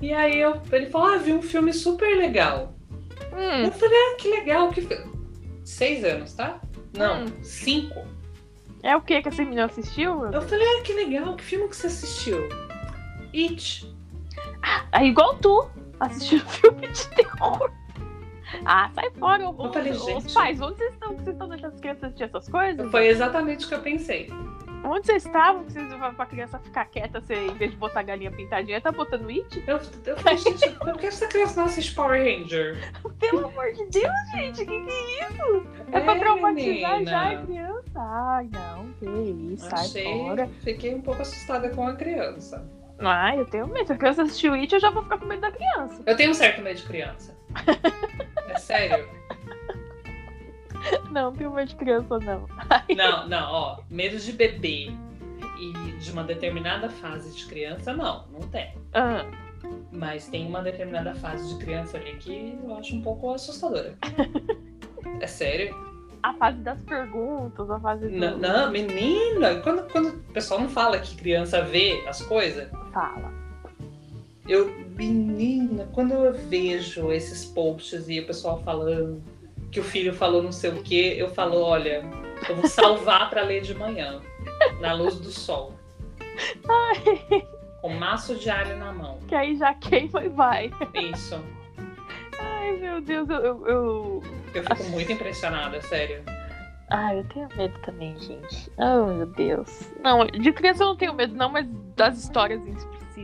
e aí eu, ele falou: Ah, vi um filme super legal. Hum, Eu falei, ah, que legal, que fi-" Seis anos, tá? Não, Hum. cinco. é o que que esse menino assistiu? Eu falei, ah, que legal, que filme que você assistiu? It. É igual tu, assistiu filme de terror. Ah, sai fora. Os, Eu falei, os gente. pais, onde vocês estão? que Vocês estão deixando as crianças assistir essas coisas? Foi exatamente o que eu pensei. Onde vocês estavam? que Vocês pra criança ficar quieta, você, em vez de botar galinha pintadinha, tá botando it? Eu, eu falei, gente, por que essa criança não assiste Power Ranger? Pelo amor de Deus, gente, que que é isso? É, pra traumatizar já a criança? Ai, não, que isso, sai Achei, fora. fiquei um pouco assustada com a criança. Ai, eu tenho medo. Se a criança assistiu it, eu já vou ficar com medo da criança. Eu tenho um certo medo de criança. É sério? Não, medo de criança, não. Não, não, ó, medo de bebê e de uma determinada fase de criança, não, não tem. Ah, Mas tem uma determinada fase de criança ali que eu acho um pouco assustadora. É sério? a fase das perguntas, a fase do... Não, não, menina, quando, quando o pessoal não fala que criança vê as coisas, Fala. Eu, menina, quando eu vejo esses posts e o pessoal falando que o filho falou não sei o que, eu falo, olha, eu vou salvar pra ler de manhã, na luz do sol. com maço de alho na mão. Que aí já queima e vai. Isso. Ai, meu Deus, eu. Eu, eu... eu fico muito impressionada, sério. Ai, eu tenho medo também, gente. Oh, meu Deus. Não, de criança eu não tenho medo, não, mas das histórias em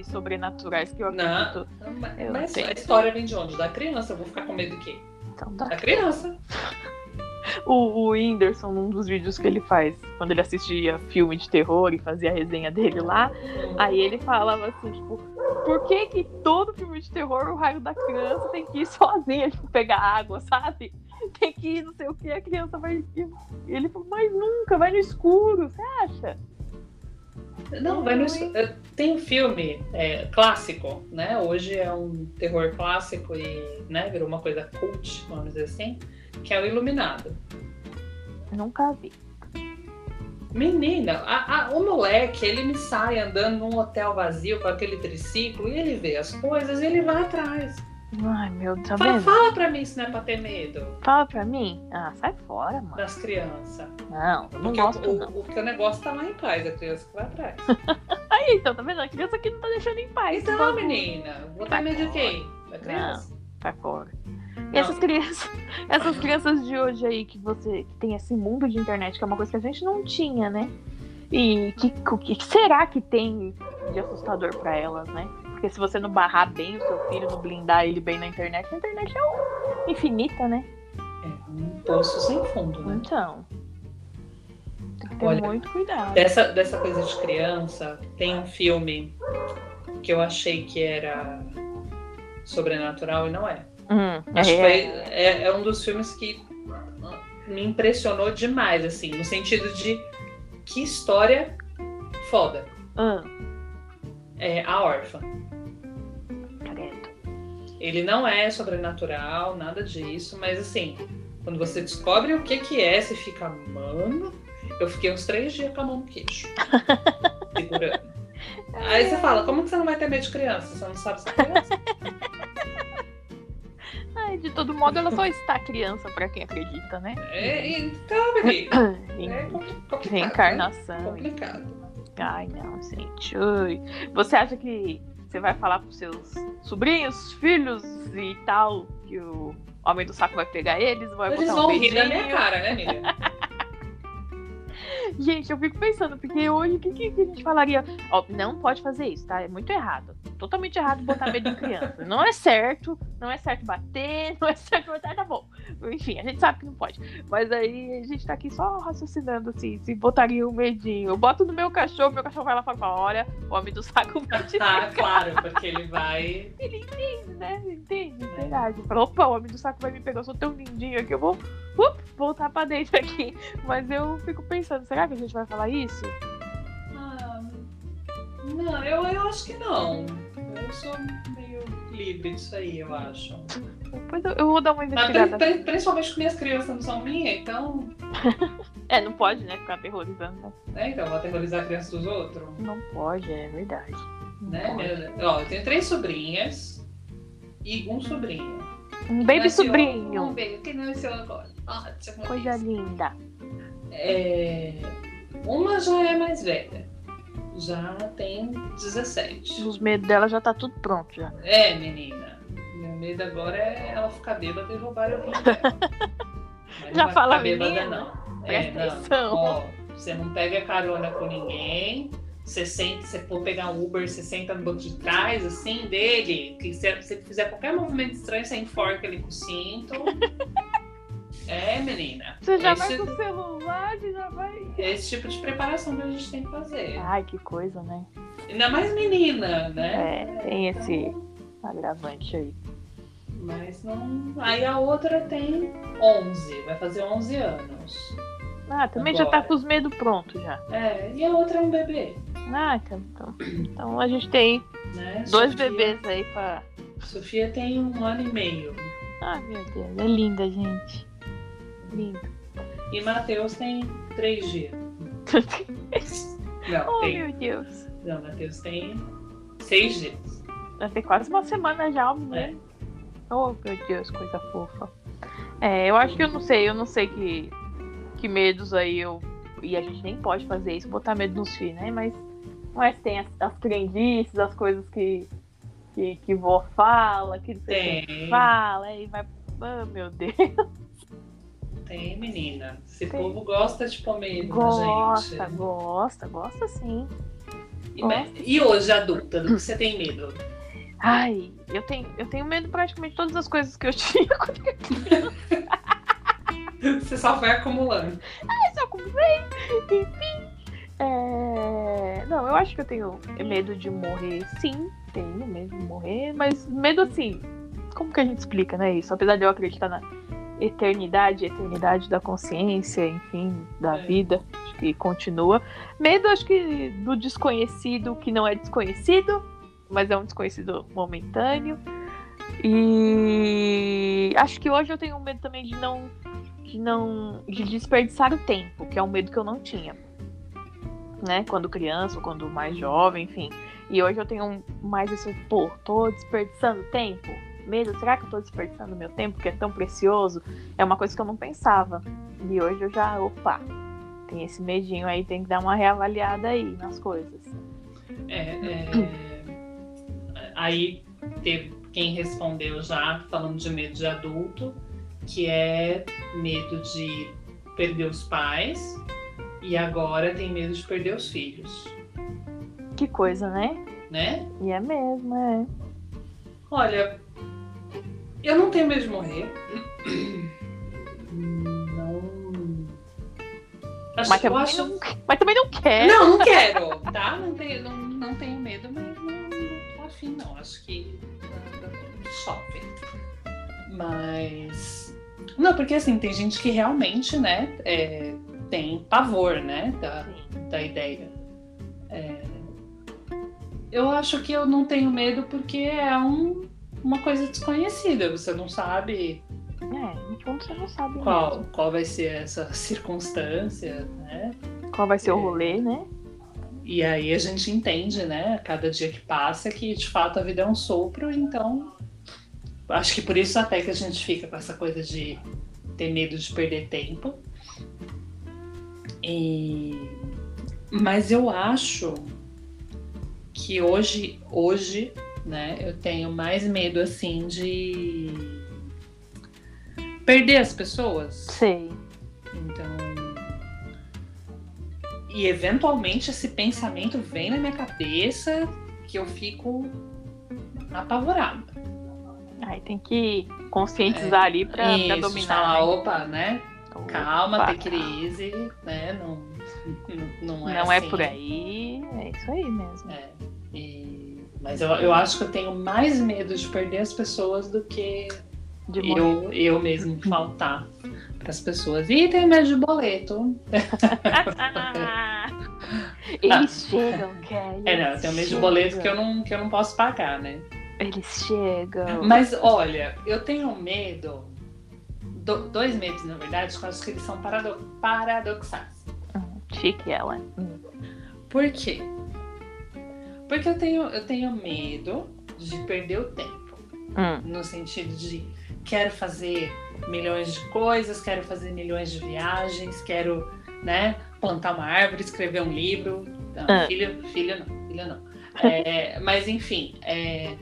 sobrenaturais que eu acredito. Não, mas, eu mas a história vem de onde? Da criança. Eu vou ficar com medo do quê? Então, da... da criança. o, o Whindersson, num dos vídeos que ele faz, quando ele assistia filme de terror e fazia a resenha dele lá, aí ele falava assim, tipo, por que que todo filme de terror o raio da criança tem que ir sozinha, tipo, pegar água, sabe? Tem que ir, não sei o que, a criança vai. E ele falou, mas nunca, vai no escuro, você acha? Não, vai no Tem um filme é, clássico, né? Hoje é um terror clássico e né, virou uma coisa cult, vamos dizer assim que é o Iluminado. Nunca vi. Menina, a, a, o moleque, ele me sai andando num hotel vazio com aquele triciclo e ele vê as coisas e ele vai atrás. Ai, meu Deus. Tá fala, fala pra mim se não é pra ter medo. Fala pra mim? Ah, sai fora, mano. Das crianças. Não, eu não Porque gosto, o, não. O, o teu negócio tá lá em paz, a criança que vai atrás. Aí, então, tá vendo? A criança que não tá deixando em paz. Então, menina, vou ter medo de quem? Da criança? Não, sai fora. E essas crianças, essas crianças de hoje aí que você que tem esse mundo de internet, que é uma coisa que a gente não tinha, né? E que, o que será que tem de assustador para elas, né? Porque se você não barrar bem o seu filho, não blindar ele bem na internet, a internet é infinita, né? É um poço sem fundo, né? Então. Tem que ter Olha, muito cuidado. Dessa, dessa coisa de criança, tem um filme que eu achei que era sobrenatural e não é. Hum, Acho que foi, é, é um dos filmes que me impressionou demais, assim, no sentido de que história foda. Hum. É A Órfã. Ele não é sobrenatural, nada disso, mas assim, quando você descobre o que que é, você fica, mano, eu fiquei uns três dias com a mão no queixo. segurando. Aí você fala, como que você não vai ter medo de criança? Você não sabe se é criança? de todo modo, ela só está criança para quem acredita, né? É, então, bebê. é complicado, Reencarnação. Né? Complicado. Ai, não, gente. Ui. Você acha que você vai falar pros seus sobrinhos, filhos e tal, que o homem do saco vai pegar eles? Vai eles vão um rir na minha cara, né, amiga? Gente, eu fico pensando, porque hoje o que, que, a gente falaria? Ó, não pode fazer isso, tá? É muito errado. Totalmente errado botar medo em criança. Não é certo, não é certo bater, não é certo botar, tá bom. Enfim, a gente sabe que não pode. Mas aí a gente tá aqui só raciocinando assim, se botaria um medinho. Eu boto no meu cachorro, meu cachorro vai lá e fala, olha, o homem do saco vai te Ah, claro, porque ele vai. Ele entende, né? Ele entende, é verdade. Fala, opa, o homem do saco vai me pegar, eu sou tão lindinho aqui, eu vou up, voltar pra dentro aqui. Mas eu fico pensando, será que a gente vai falar isso? Ah, não, eu, eu acho que não. Eu sou meio livre disso aí, eu acho. Depois eu, eu vou dar uma investigada. Mas, principalmente com minhas crianças não são minhas, então. é, não pode, né? Ficar aterrorizando. Né? É, então, vou aterrorizar a criança dos outros. Não pode, é verdade. né? Minha, ó, eu tenho três sobrinhas e um sobrinho. Um baby sobrinho. Um baby que nasceu agora. Ótimo. Coisa linda. É, uma já é mais velha. Já tem 17. Os medos dela já tá tudo pronto já. É, menina. Meu medo agora é ela ficar bêbada e roubar o rim Já fala bêbada, menina. não. É, não. Ó, você não pega carona com ninguém. Você sente, você for pegar um Uber, você senta no banco de trás, assim, dele. Que se você fizer qualquer movimento estranho, você enforca ele com o cinto. É, menina. Você já esse... vai com o celular, já vai. Esse tipo de preparação que a gente tem que fazer. Ai, que coisa, né? Ainda mais menina, né? É, tem esse agravante aí. Mas não. Aí a outra tem 11, vai fazer 11 anos. Ah, também Agora. já tá com os medos prontos já. É, e a outra é um bebê. Ah, então. Então, então a gente tem né? dois Sofia... bebês aí pra. Sofia tem um ano e meio. Ah, meu Deus, é linda, gente. Lindo. E Matheus tem três dias. Não, oh, tem... meu Deus. Não, Matheus tem seis dias. Vai ter quase uma semana já, menino. É. Oh, meu Deus, coisa fofa. É, eu acho que eu não sei, eu não sei que, que medos aí eu. E a gente nem pode fazer isso, botar medo nos filhos, né? Mas Mas tem as, as crendices, as coisas que, que, que vó fala, que Tem. fala, e vai. Oh, meu Deus. Tem, menina. Esse Tem. povo gosta de na Gosta, gente. gosta, gosta sim. E, e hoje, adulta, do que você tem medo? Ai, eu tenho, eu tenho medo de praticamente todas as coisas que eu tinha quando Você só vai acumulando. eu acumulei. Enfim. É... Não, eu acho que eu tenho medo de morrer, sim. Tenho medo de morrer, mas medo assim. Como que a gente explica, né? Isso? Apesar de eu acreditar na eternidade, eternidade da consciência, enfim, da É. vida, acho que continua. Medo, acho que do desconhecido, que não é desconhecido, mas é um desconhecido momentâneo. E acho que hoje eu tenho medo também de não de não de desperdiçar o tempo, que é um medo que eu não tinha. Né? Quando criança, ou quando mais jovem, enfim. E hoje eu tenho mais esse, pô, tô desperdiçando tempo. Medo, será que eu tô desperdiçando meu tempo, que é tão precioso? É uma coisa que eu não pensava. E hoje eu já, opa, tem esse medinho aí, tem que dar uma reavaliada aí nas coisas. É, é, Aí teve quem respondeu já, falando de medo de adulto, que é medo de perder os pais e agora tem medo de perder os filhos, Que coisa, né? né? E é mesmo, é. Olha, eu não tenho medo de morrer. Não. Acho, Mas também, acho. não, mas também não quer. Não, não quero, tá? Não tenho, não, não tenho medo, mas não, não tô afim, não. Acho que chove. Mas. Não, porque assim, tem gente que realmente, né, é, tem pavor, né, da, Sim. da ideia. É, eu acho que eu não tenho medo porque é um, uma coisa desconhecida. Você não sabe É, no fundo você não sabe qual, mesmo. qual vai ser essa circunstância, né? Qual vai ser o É. rolê, né? E aí a gente entende, né, a cada dia que passa, que de fato a vida é um sopro, então acho que por isso até que a gente fica com essa coisa de ter medo de perder tempo. E... Mas eu acho que hoje, hoje, né, eu tenho mais medo assim de perder as pessoas. Sei. Então. E eventualmente esse pensamento vem na minha cabeça que eu fico apavorada. Aí tem que conscientizar ali pra, pra Isso, dominar. falar, né? opa, né? Calma, Opa, tem crise, né? Não, não é Não é assim. por aí. É isso aí mesmo. É, e- Mas eu, eu acho que eu tenho mais medo de perder as pessoas do que eu, eu mesmo faltar para as pessoas. E tenho medo de boleto. Eles chegam, Kelly. É, não, eu tenho medo de boleto que eu não, que eu não posso pagar, né? Eles chegam. Mas olha, eu tenho medo, do- dois medos na verdade, que eu acho que eles são parado- paradoxais. Chique ela. Por quê? Porque eu tenho, eu tenho medo de perder o tempo, Hum. no sentido de quero fazer milhões de coisas, quero fazer milhões de viagens, quero, né, plantar uma árvore, escrever um livro. Não, Ah. filho, filho não, filho não. É, mas enfim, é,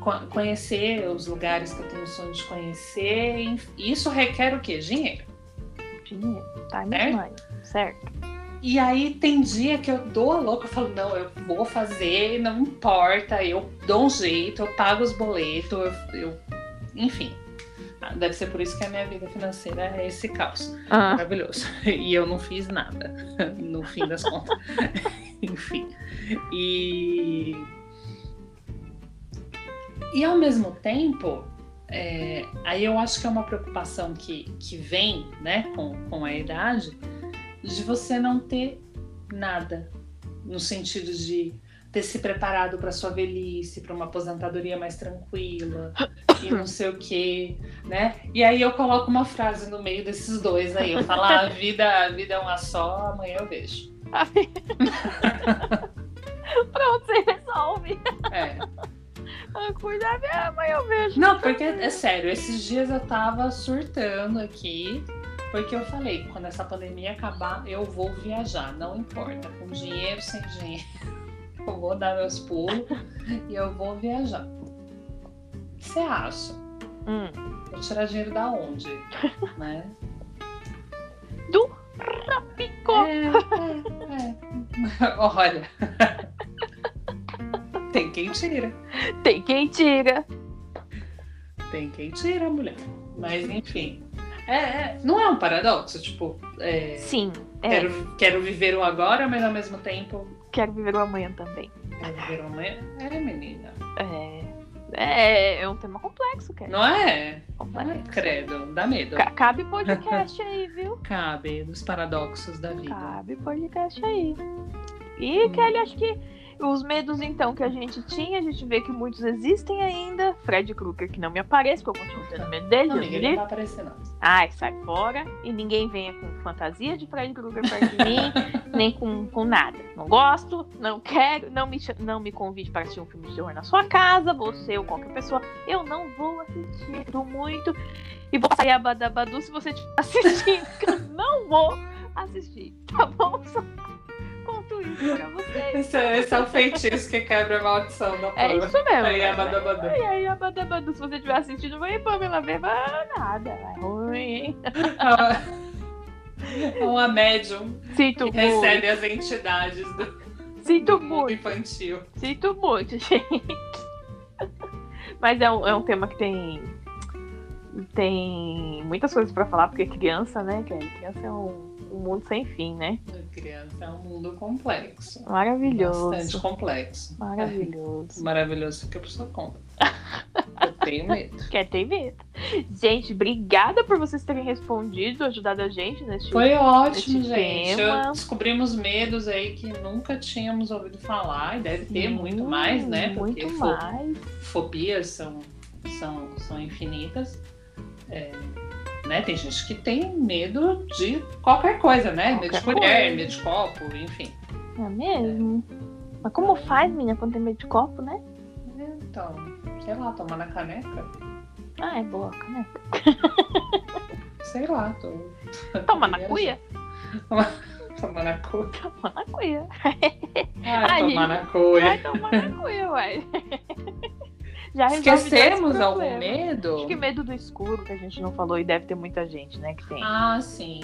co- conhecer os lugares que eu tenho sonho de conhecer, isso requer o quê? Dinheiro. Dinheiro. Time is money. Certo. E aí tem dia que eu dou a louca, eu falo, não, eu vou fazer, não importa, eu dou um jeito, eu pago os boletos, eu, eu- enfim. Ah, Deve ser por isso que a minha vida financeira é esse caos. Ah, Maravilhoso. E eu não fiz nada, no fim das contas. Enfim. E. E ao mesmo tempo, é, aí eu acho que é uma preocupação que, que vem né, com, com a idade, de você não ter nada. No sentido de ter se preparado para sua velhice, para uma aposentadoria mais tranquila, e não sei o quê, né? E aí eu coloco uma frase no meio desses dois aí. Eu falo, ah, a vida, a vida é uma só, amanhã eu vejo. Pronto, você resolve. É. Ah, Cuidado, mas eu vejo. Não, porque é sério, esses dias eu tava surtando aqui, porque eu falei, quando essa pandemia acabar, eu vou viajar, não importa, com dinheiro, sem dinheiro. eu vou dar meus pulos e eu vou viajar. O que você acha? Hum. Vou tirar dinheiro da onde? né? Do Rapico. É, é, é. Olha. Tem quem tira. Tem quem tira. Tem quem tira, mulher. Mas enfim. É, é, não é um paradoxo, tipo, é, Sim. É. quero, quero viver o agora, mas ao mesmo tempo Quero viver o amanhã também. quero viver o amanhã. É, menina. É. É, é um tema complexo, cara. Não é? Complexo. Ai, credo, dá medo. Ca- Cabe podcast aí, viu? Cabe dos paradoxos da vida. Cabe podcast aí. E, Kelly, acho que os medos, então, que a gente tinha, a gente vê que muitos existem ainda. Fred Krueger, que não me aparece, porque eu continuo tendo medo dele. Não, ninguém não vai aparecer, não. Ai, sai fora. E ninguém venha com fantasia de Fred Krueger perto de mim, nem com, com nada. Não gosto, não quero, não me, não me convide para assistir um filme de terror na sua casa, você ou qualquer pessoa. Eu não vou assistir, muito. E vou sair a Badabadu se você estiver assistindo, que eu não vou assistir, tá bom? Conto isso pra vocês. Esse, é- esse é o feitiço que quebra a maldição da É prova. isso mesmo. Aí, né? Abadabadu. E aí, a Badabadu, se você estiver assistindo, vai Pamela Beba, nada, é ruim, hein? Uma médium Sinto que muito. recebe as entidades do Sinto mundo muito. infantil. Sinto muito, gente. Mas é um, é um tema que tem. Tem muitas coisas pra falar, porque criança, né, Kelly? Criança é um, um mundo sem fim, né? Criança é um mundo complexo. Maravilhoso. Bastante complexo. Maravilhoso. Maravilhoso que a pessoa conta. Eu tenho medo. Quer ter medo. Gente, obrigada por vocês terem respondido, ajudado a gente nesse. Foi ótimo, gente. Eu- Descobrimos medos aí que nunca tínhamos ouvido falar e deve ter muito mais, né? Porque Muito mais. fobias são, são, são infinitas. É, né? Tem gente que tem medo de qualquer coisa, né? medo de Qualquer colher, coisa. medo de copo, enfim. É mesmo? Mas como faz, menina, quando tem medo de copo, né? Então, sei lá, tomar na caneca? Ah, é boa, né? Sei lá, tô. Toma na cuia? Tomar na cuia. Toma na cuia. Ai, Ai, tomar na Vai cuia. tomar na cuia, uai. Já Esquecemos algum medo? Acho que medo do escuro, que a gente não falou, e deve ter muita gente, né, que tem. Ah, sim.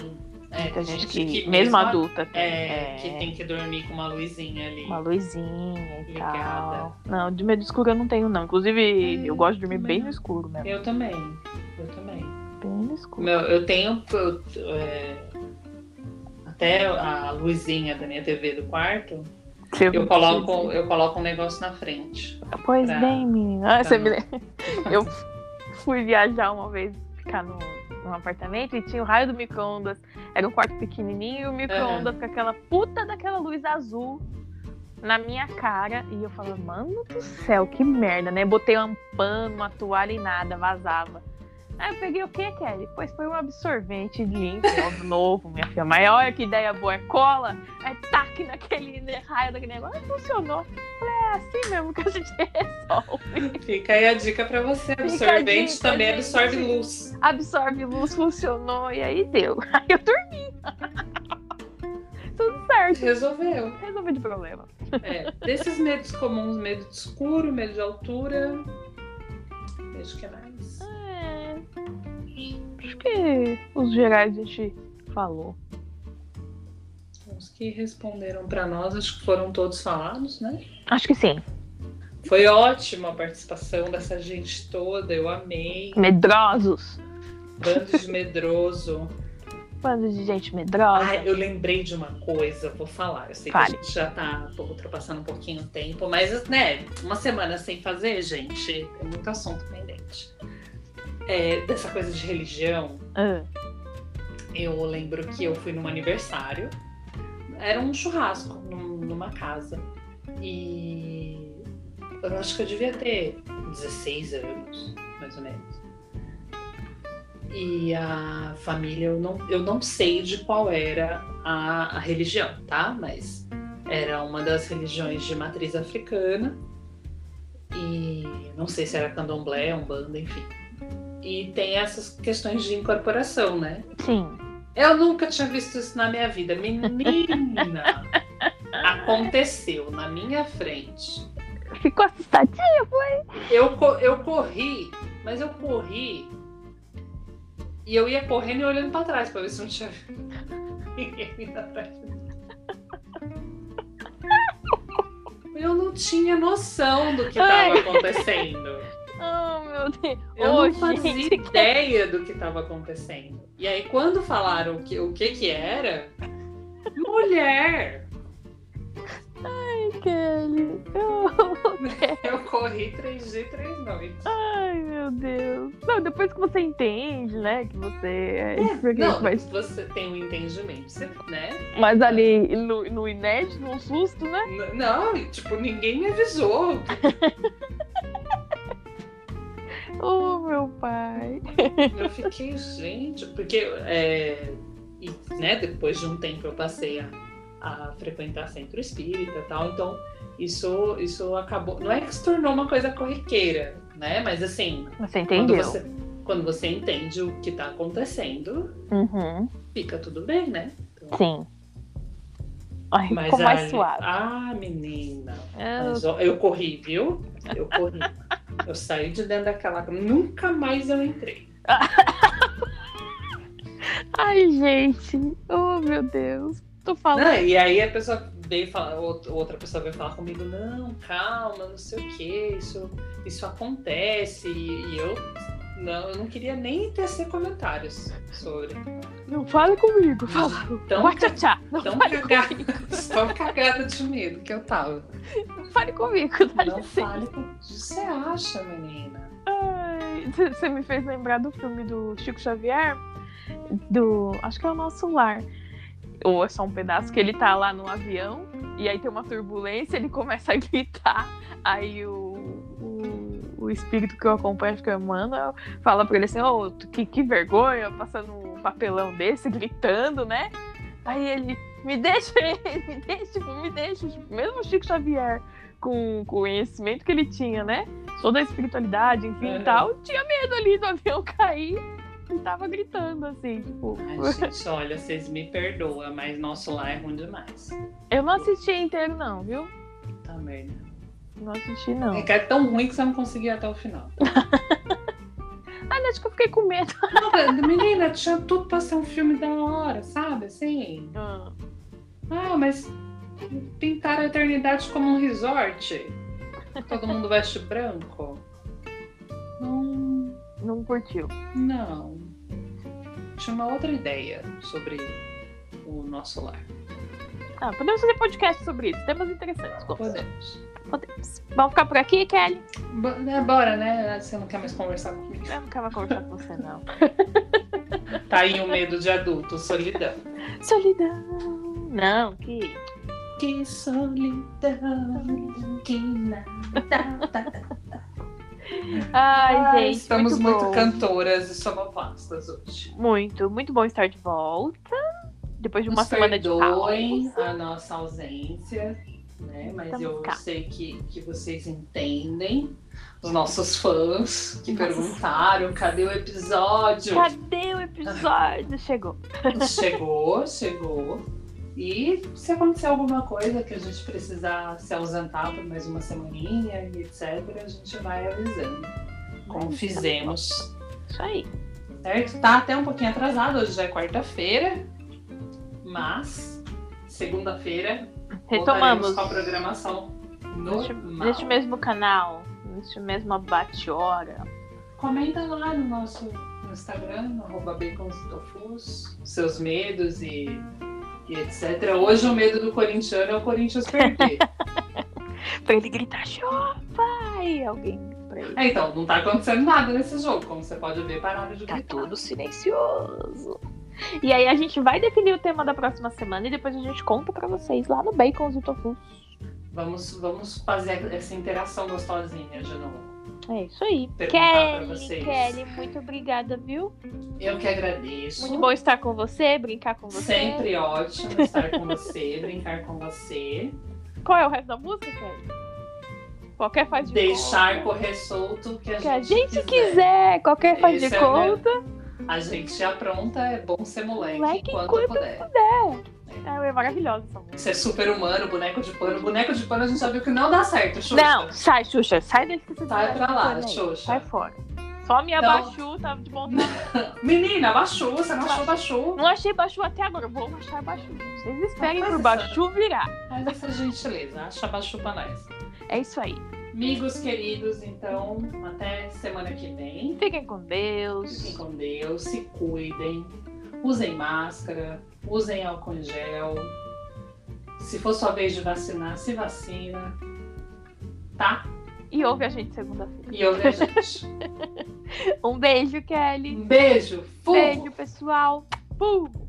É, muita tem gente que, mesmo mesmo adulta, tem. É, é, que tem que dormir com uma luzinha ali. Uma luzinha e Ligada. tal. Não, de medo escuro eu não tenho, não. Inclusive, É, eu gosto de dormir bem não. no escuro mesmo. Eu também. Eu também. Bem no escuro. Meu, eu tenho eu, é, até a luzinha da minha TV do quarto. Eu coloco, eu coloco um negócio na frente. Pois pra- bem, menina. Ah, você não- me? Eu fui viajar uma vez, ficar num, num apartamento e tinha o raio do micro-ondas. Era um quarto pequenininho e o micro-ondas com aquela puta daquela luz azul na minha cara. E eu falava, mano do céu, que merda, né? Botei um pano, uma toalha e nada, vazava. Aí eu peguei o que, Kelly? Pois foi um absorvente limpo, novo, minha filha. Mas olha que ideia boa, é cola, aí taque naquele raio daquele negócio. Aí funcionou. Falei, é assim mesmo que a gente resolve. Fica aí a dica pra você. Absorvente dica, também gente. absorve luz. Absorve luz, funcionou, e aí deu. Aí eu dormi. Tudo certo. Resolveu. Resolvi de problema. É, desses medos comuns, medo de escuro, medo de altura. Vejo que é mais. É, acho que os gerais a gente falou. Os que responderam pra nós, acho que foram todos falados, né? Acho que sim. Foi ótima a participação dessa gente toda, eu amei. Medrosos. Bando de medroso. Bando de gente medrosa. Ah, eu lembrei de uma coisa, vou falar. Eu sei Fale. que a gente já tá ultrapassando um pouquinho o tempo, mas, né, uma semana sem fazer, gente, é muito assunto pendente. É, dessa coisa de religião, Ah, eu lembro que eu fui num aniversário, era um churrasco num- numa casa, e eu acho que eu devia ter 16 anos, mais ou menos. E a família, eu não, eu não sei de qual era a, a religião, tá? Mas era uma das religiões de matriz africana. E não sei se era candomblé, umbanda, enfim. E tem essas questões de incorporação, né? sim. Eu nunca tinha visto isso na minha vida. Menina! Aconteceu na minha frente. Ficou assustadinha, foi? Eu, eu corri, mas eu corri e eu ia correndo e olhando pra trás pra ver se não tinha ninguém vindo atrás de mim. Eu não tinha noção do que estava acontecendo. Oh, meu Deus. Eu Ô, não fazia gente, ideia do que estava acontecendo. E aí, quando falaram que, o que que era, mulher, Kelly. Oh, eu corri três dias e três noites. Ai, meu Deus. Não, depois que você entende, né, que você é, porque- Não, mas, você tem um entendimento, você, né? mas ali no, no inédito, no susto, né? N- Não, tipo, ninguém me avisou. Oh, meu pai. Eu fiquei, gente, porque é, e, né, depois de um tempo eu passei a, a frequentar centro espírita e tal, então isso, isso acabou. Não é que se tornou uma coisa corriqueira, né? Mas assim, Você quando entendeu? você, quando você entende o que tá acontecendo, Uhum. fica tudo bem, né? Então, Sim. Ai, mas ficou mais aí- suave. Ah, menina. Eu- Mas, ó, eu corri, viu? Eu corri. Eu saí de dentro daquela. Nunca mais eu entrei. Ai, gente. Oh, meu Deus. Tô falando. Não, e aí a pessoa veio falar, out- outra pessoa veio falar comigo, não, calma, não sei o que, isso, isso acontece. E, e eu não, eu não queria nem tecer comentários sobre. Não fale comigo, fala. Tão, Tchá, não tão fale cagada, comigo. tão cagada de medo que eu tava. Não fale comigo, dá Não licença. fale com o que você acha, menina. Ai, Você me fez lembrar do filme do Chico Xavier, do. Acho que é o nosso lar. Ou é só um pedaço que ele tá lá no avião e aí tem uma turbulência, ele começa a gritar. Aí o, o, espírito que eu acompanho, acho que é o Emmanuel, fala pra ele assim: Ô, que, que vergonha, passando um papelão desse, gritando, né? Aí ele, me deixa, me deixa, me deixa. Mesmo o Chico Xavier, com, o conhecimento que ele tinha, né? Toda a espiritualidade, enfim e tal, tinha medo ali do avião cair e tava gritando assim, tipo. Ai, gente, olha, vocês me perdoam, mas nosso lar é ruim demais. Eu não assisti inteiro, não, viu? Tá merda. Não assisti, não. É que é tão ruim que você não conseguiu até o final. Ah, acho que eu fiquei com medo. Não, menina, tinha tudo pra ser um filme da hora, sabe? Assim. Ah, Ah, mas pintaram a eternidade como um resort. Todo mundo veste branco. Não, não curtiu. não. Tinha uma outra ideia sobre o nosso lar. Ah, podemos fazer podcast sobre isso. Temas interessantes. Podemos. Podemos. Vamos ficar por aqui, Kelly? Bo- né, Bora, né? Você não quer mais conversar comigo. Eu não quero mais conversar com você, não. Tá aí o medo de adulto, solidão. Solidão. Não, que. Que solidão, que nada. Ai, Ah, gente. Estamos muito, bom. cantoras e sonoplastas hoje. Muito, muito bom estar de volta. Depois de uma Nos semana de pausa. a nossa ausência, né? Mas Estamos eu cá. sei que, que vocês entendem. Os nossos fãs que perguntaram cadê o episódio? Cadê o episódio? Chegou. Chegou, chegou. E se acontecer alguma coisa que a gente precisar se ausentar por mais uma semaninha e etc., a gente vai avisando. Como fizemos. Isso aí. Certo? Tá até um pouquinho atrasado, hoje já é quarta-feira. Mas, segunda-feira, Retomamos. a programação Neste, neste mesmo canal, neste mesmo bate-hora. Comenta lá no nosso no Instagram, arroba e seus medos e, e etc. Hoje o medo do corintiano é o Corinthians perder. Pra ele gritar, pai! Alguém pra ele. É, então, não tá acontecendo nada nesse jogo, como você pode ver, parada de Tá gritar. tudo silencioso. E aí a gente vai definir o tema da próxima semana e depois a gente conta pra vocês lá no Bacons e Tofu. Vamos, vamos fazer essa interação gostosinha de novo. É isso aí. Perguntar pra Kelly, vocês. Kelly, muito obrigada, viu? Eu que agradeço. Muito bom estar com você, brincar com você. Sempre ótimo estar com você, brincar com você. Qual é o resto da música, Kelly? Qualquer faz de Deixar conta. correr solto que a Que a gente, gente quiser, qualquer faz de Esse é conta. A gente apronta, é bom ser moleque, Moleque enquanto, enquanto puder. puder. É É, maravilhosa essa música. Você é super humano, boneco de pano. Boneco de pano a gente já viu que não dá certo, Xuxa. Não, sai, Xuxa. Sai desse que você Sai pra lá. Xuxa. Sai fora. Só minha Então- Baixu tá de bom Menina, baixou, você não achou baixou. Não achei Baixu até agora. Vou achar Baixu. Vocês esperem pro Baixu virar. Faz essa gentileza, acha baixo pra nós. É isso aí. Amigos queridos, então, até semana que vem. Fiquem com Deus. Fiquem com Deus, se cuidem, usem máscara, usem álcool em gel. Se for sua vez de vacinar, se vacina. Tá? E ouve a gente segunda-feira. E ouve a gente. Um beijo, Kelly. Um beijo. Beijo, pessoal. Pum.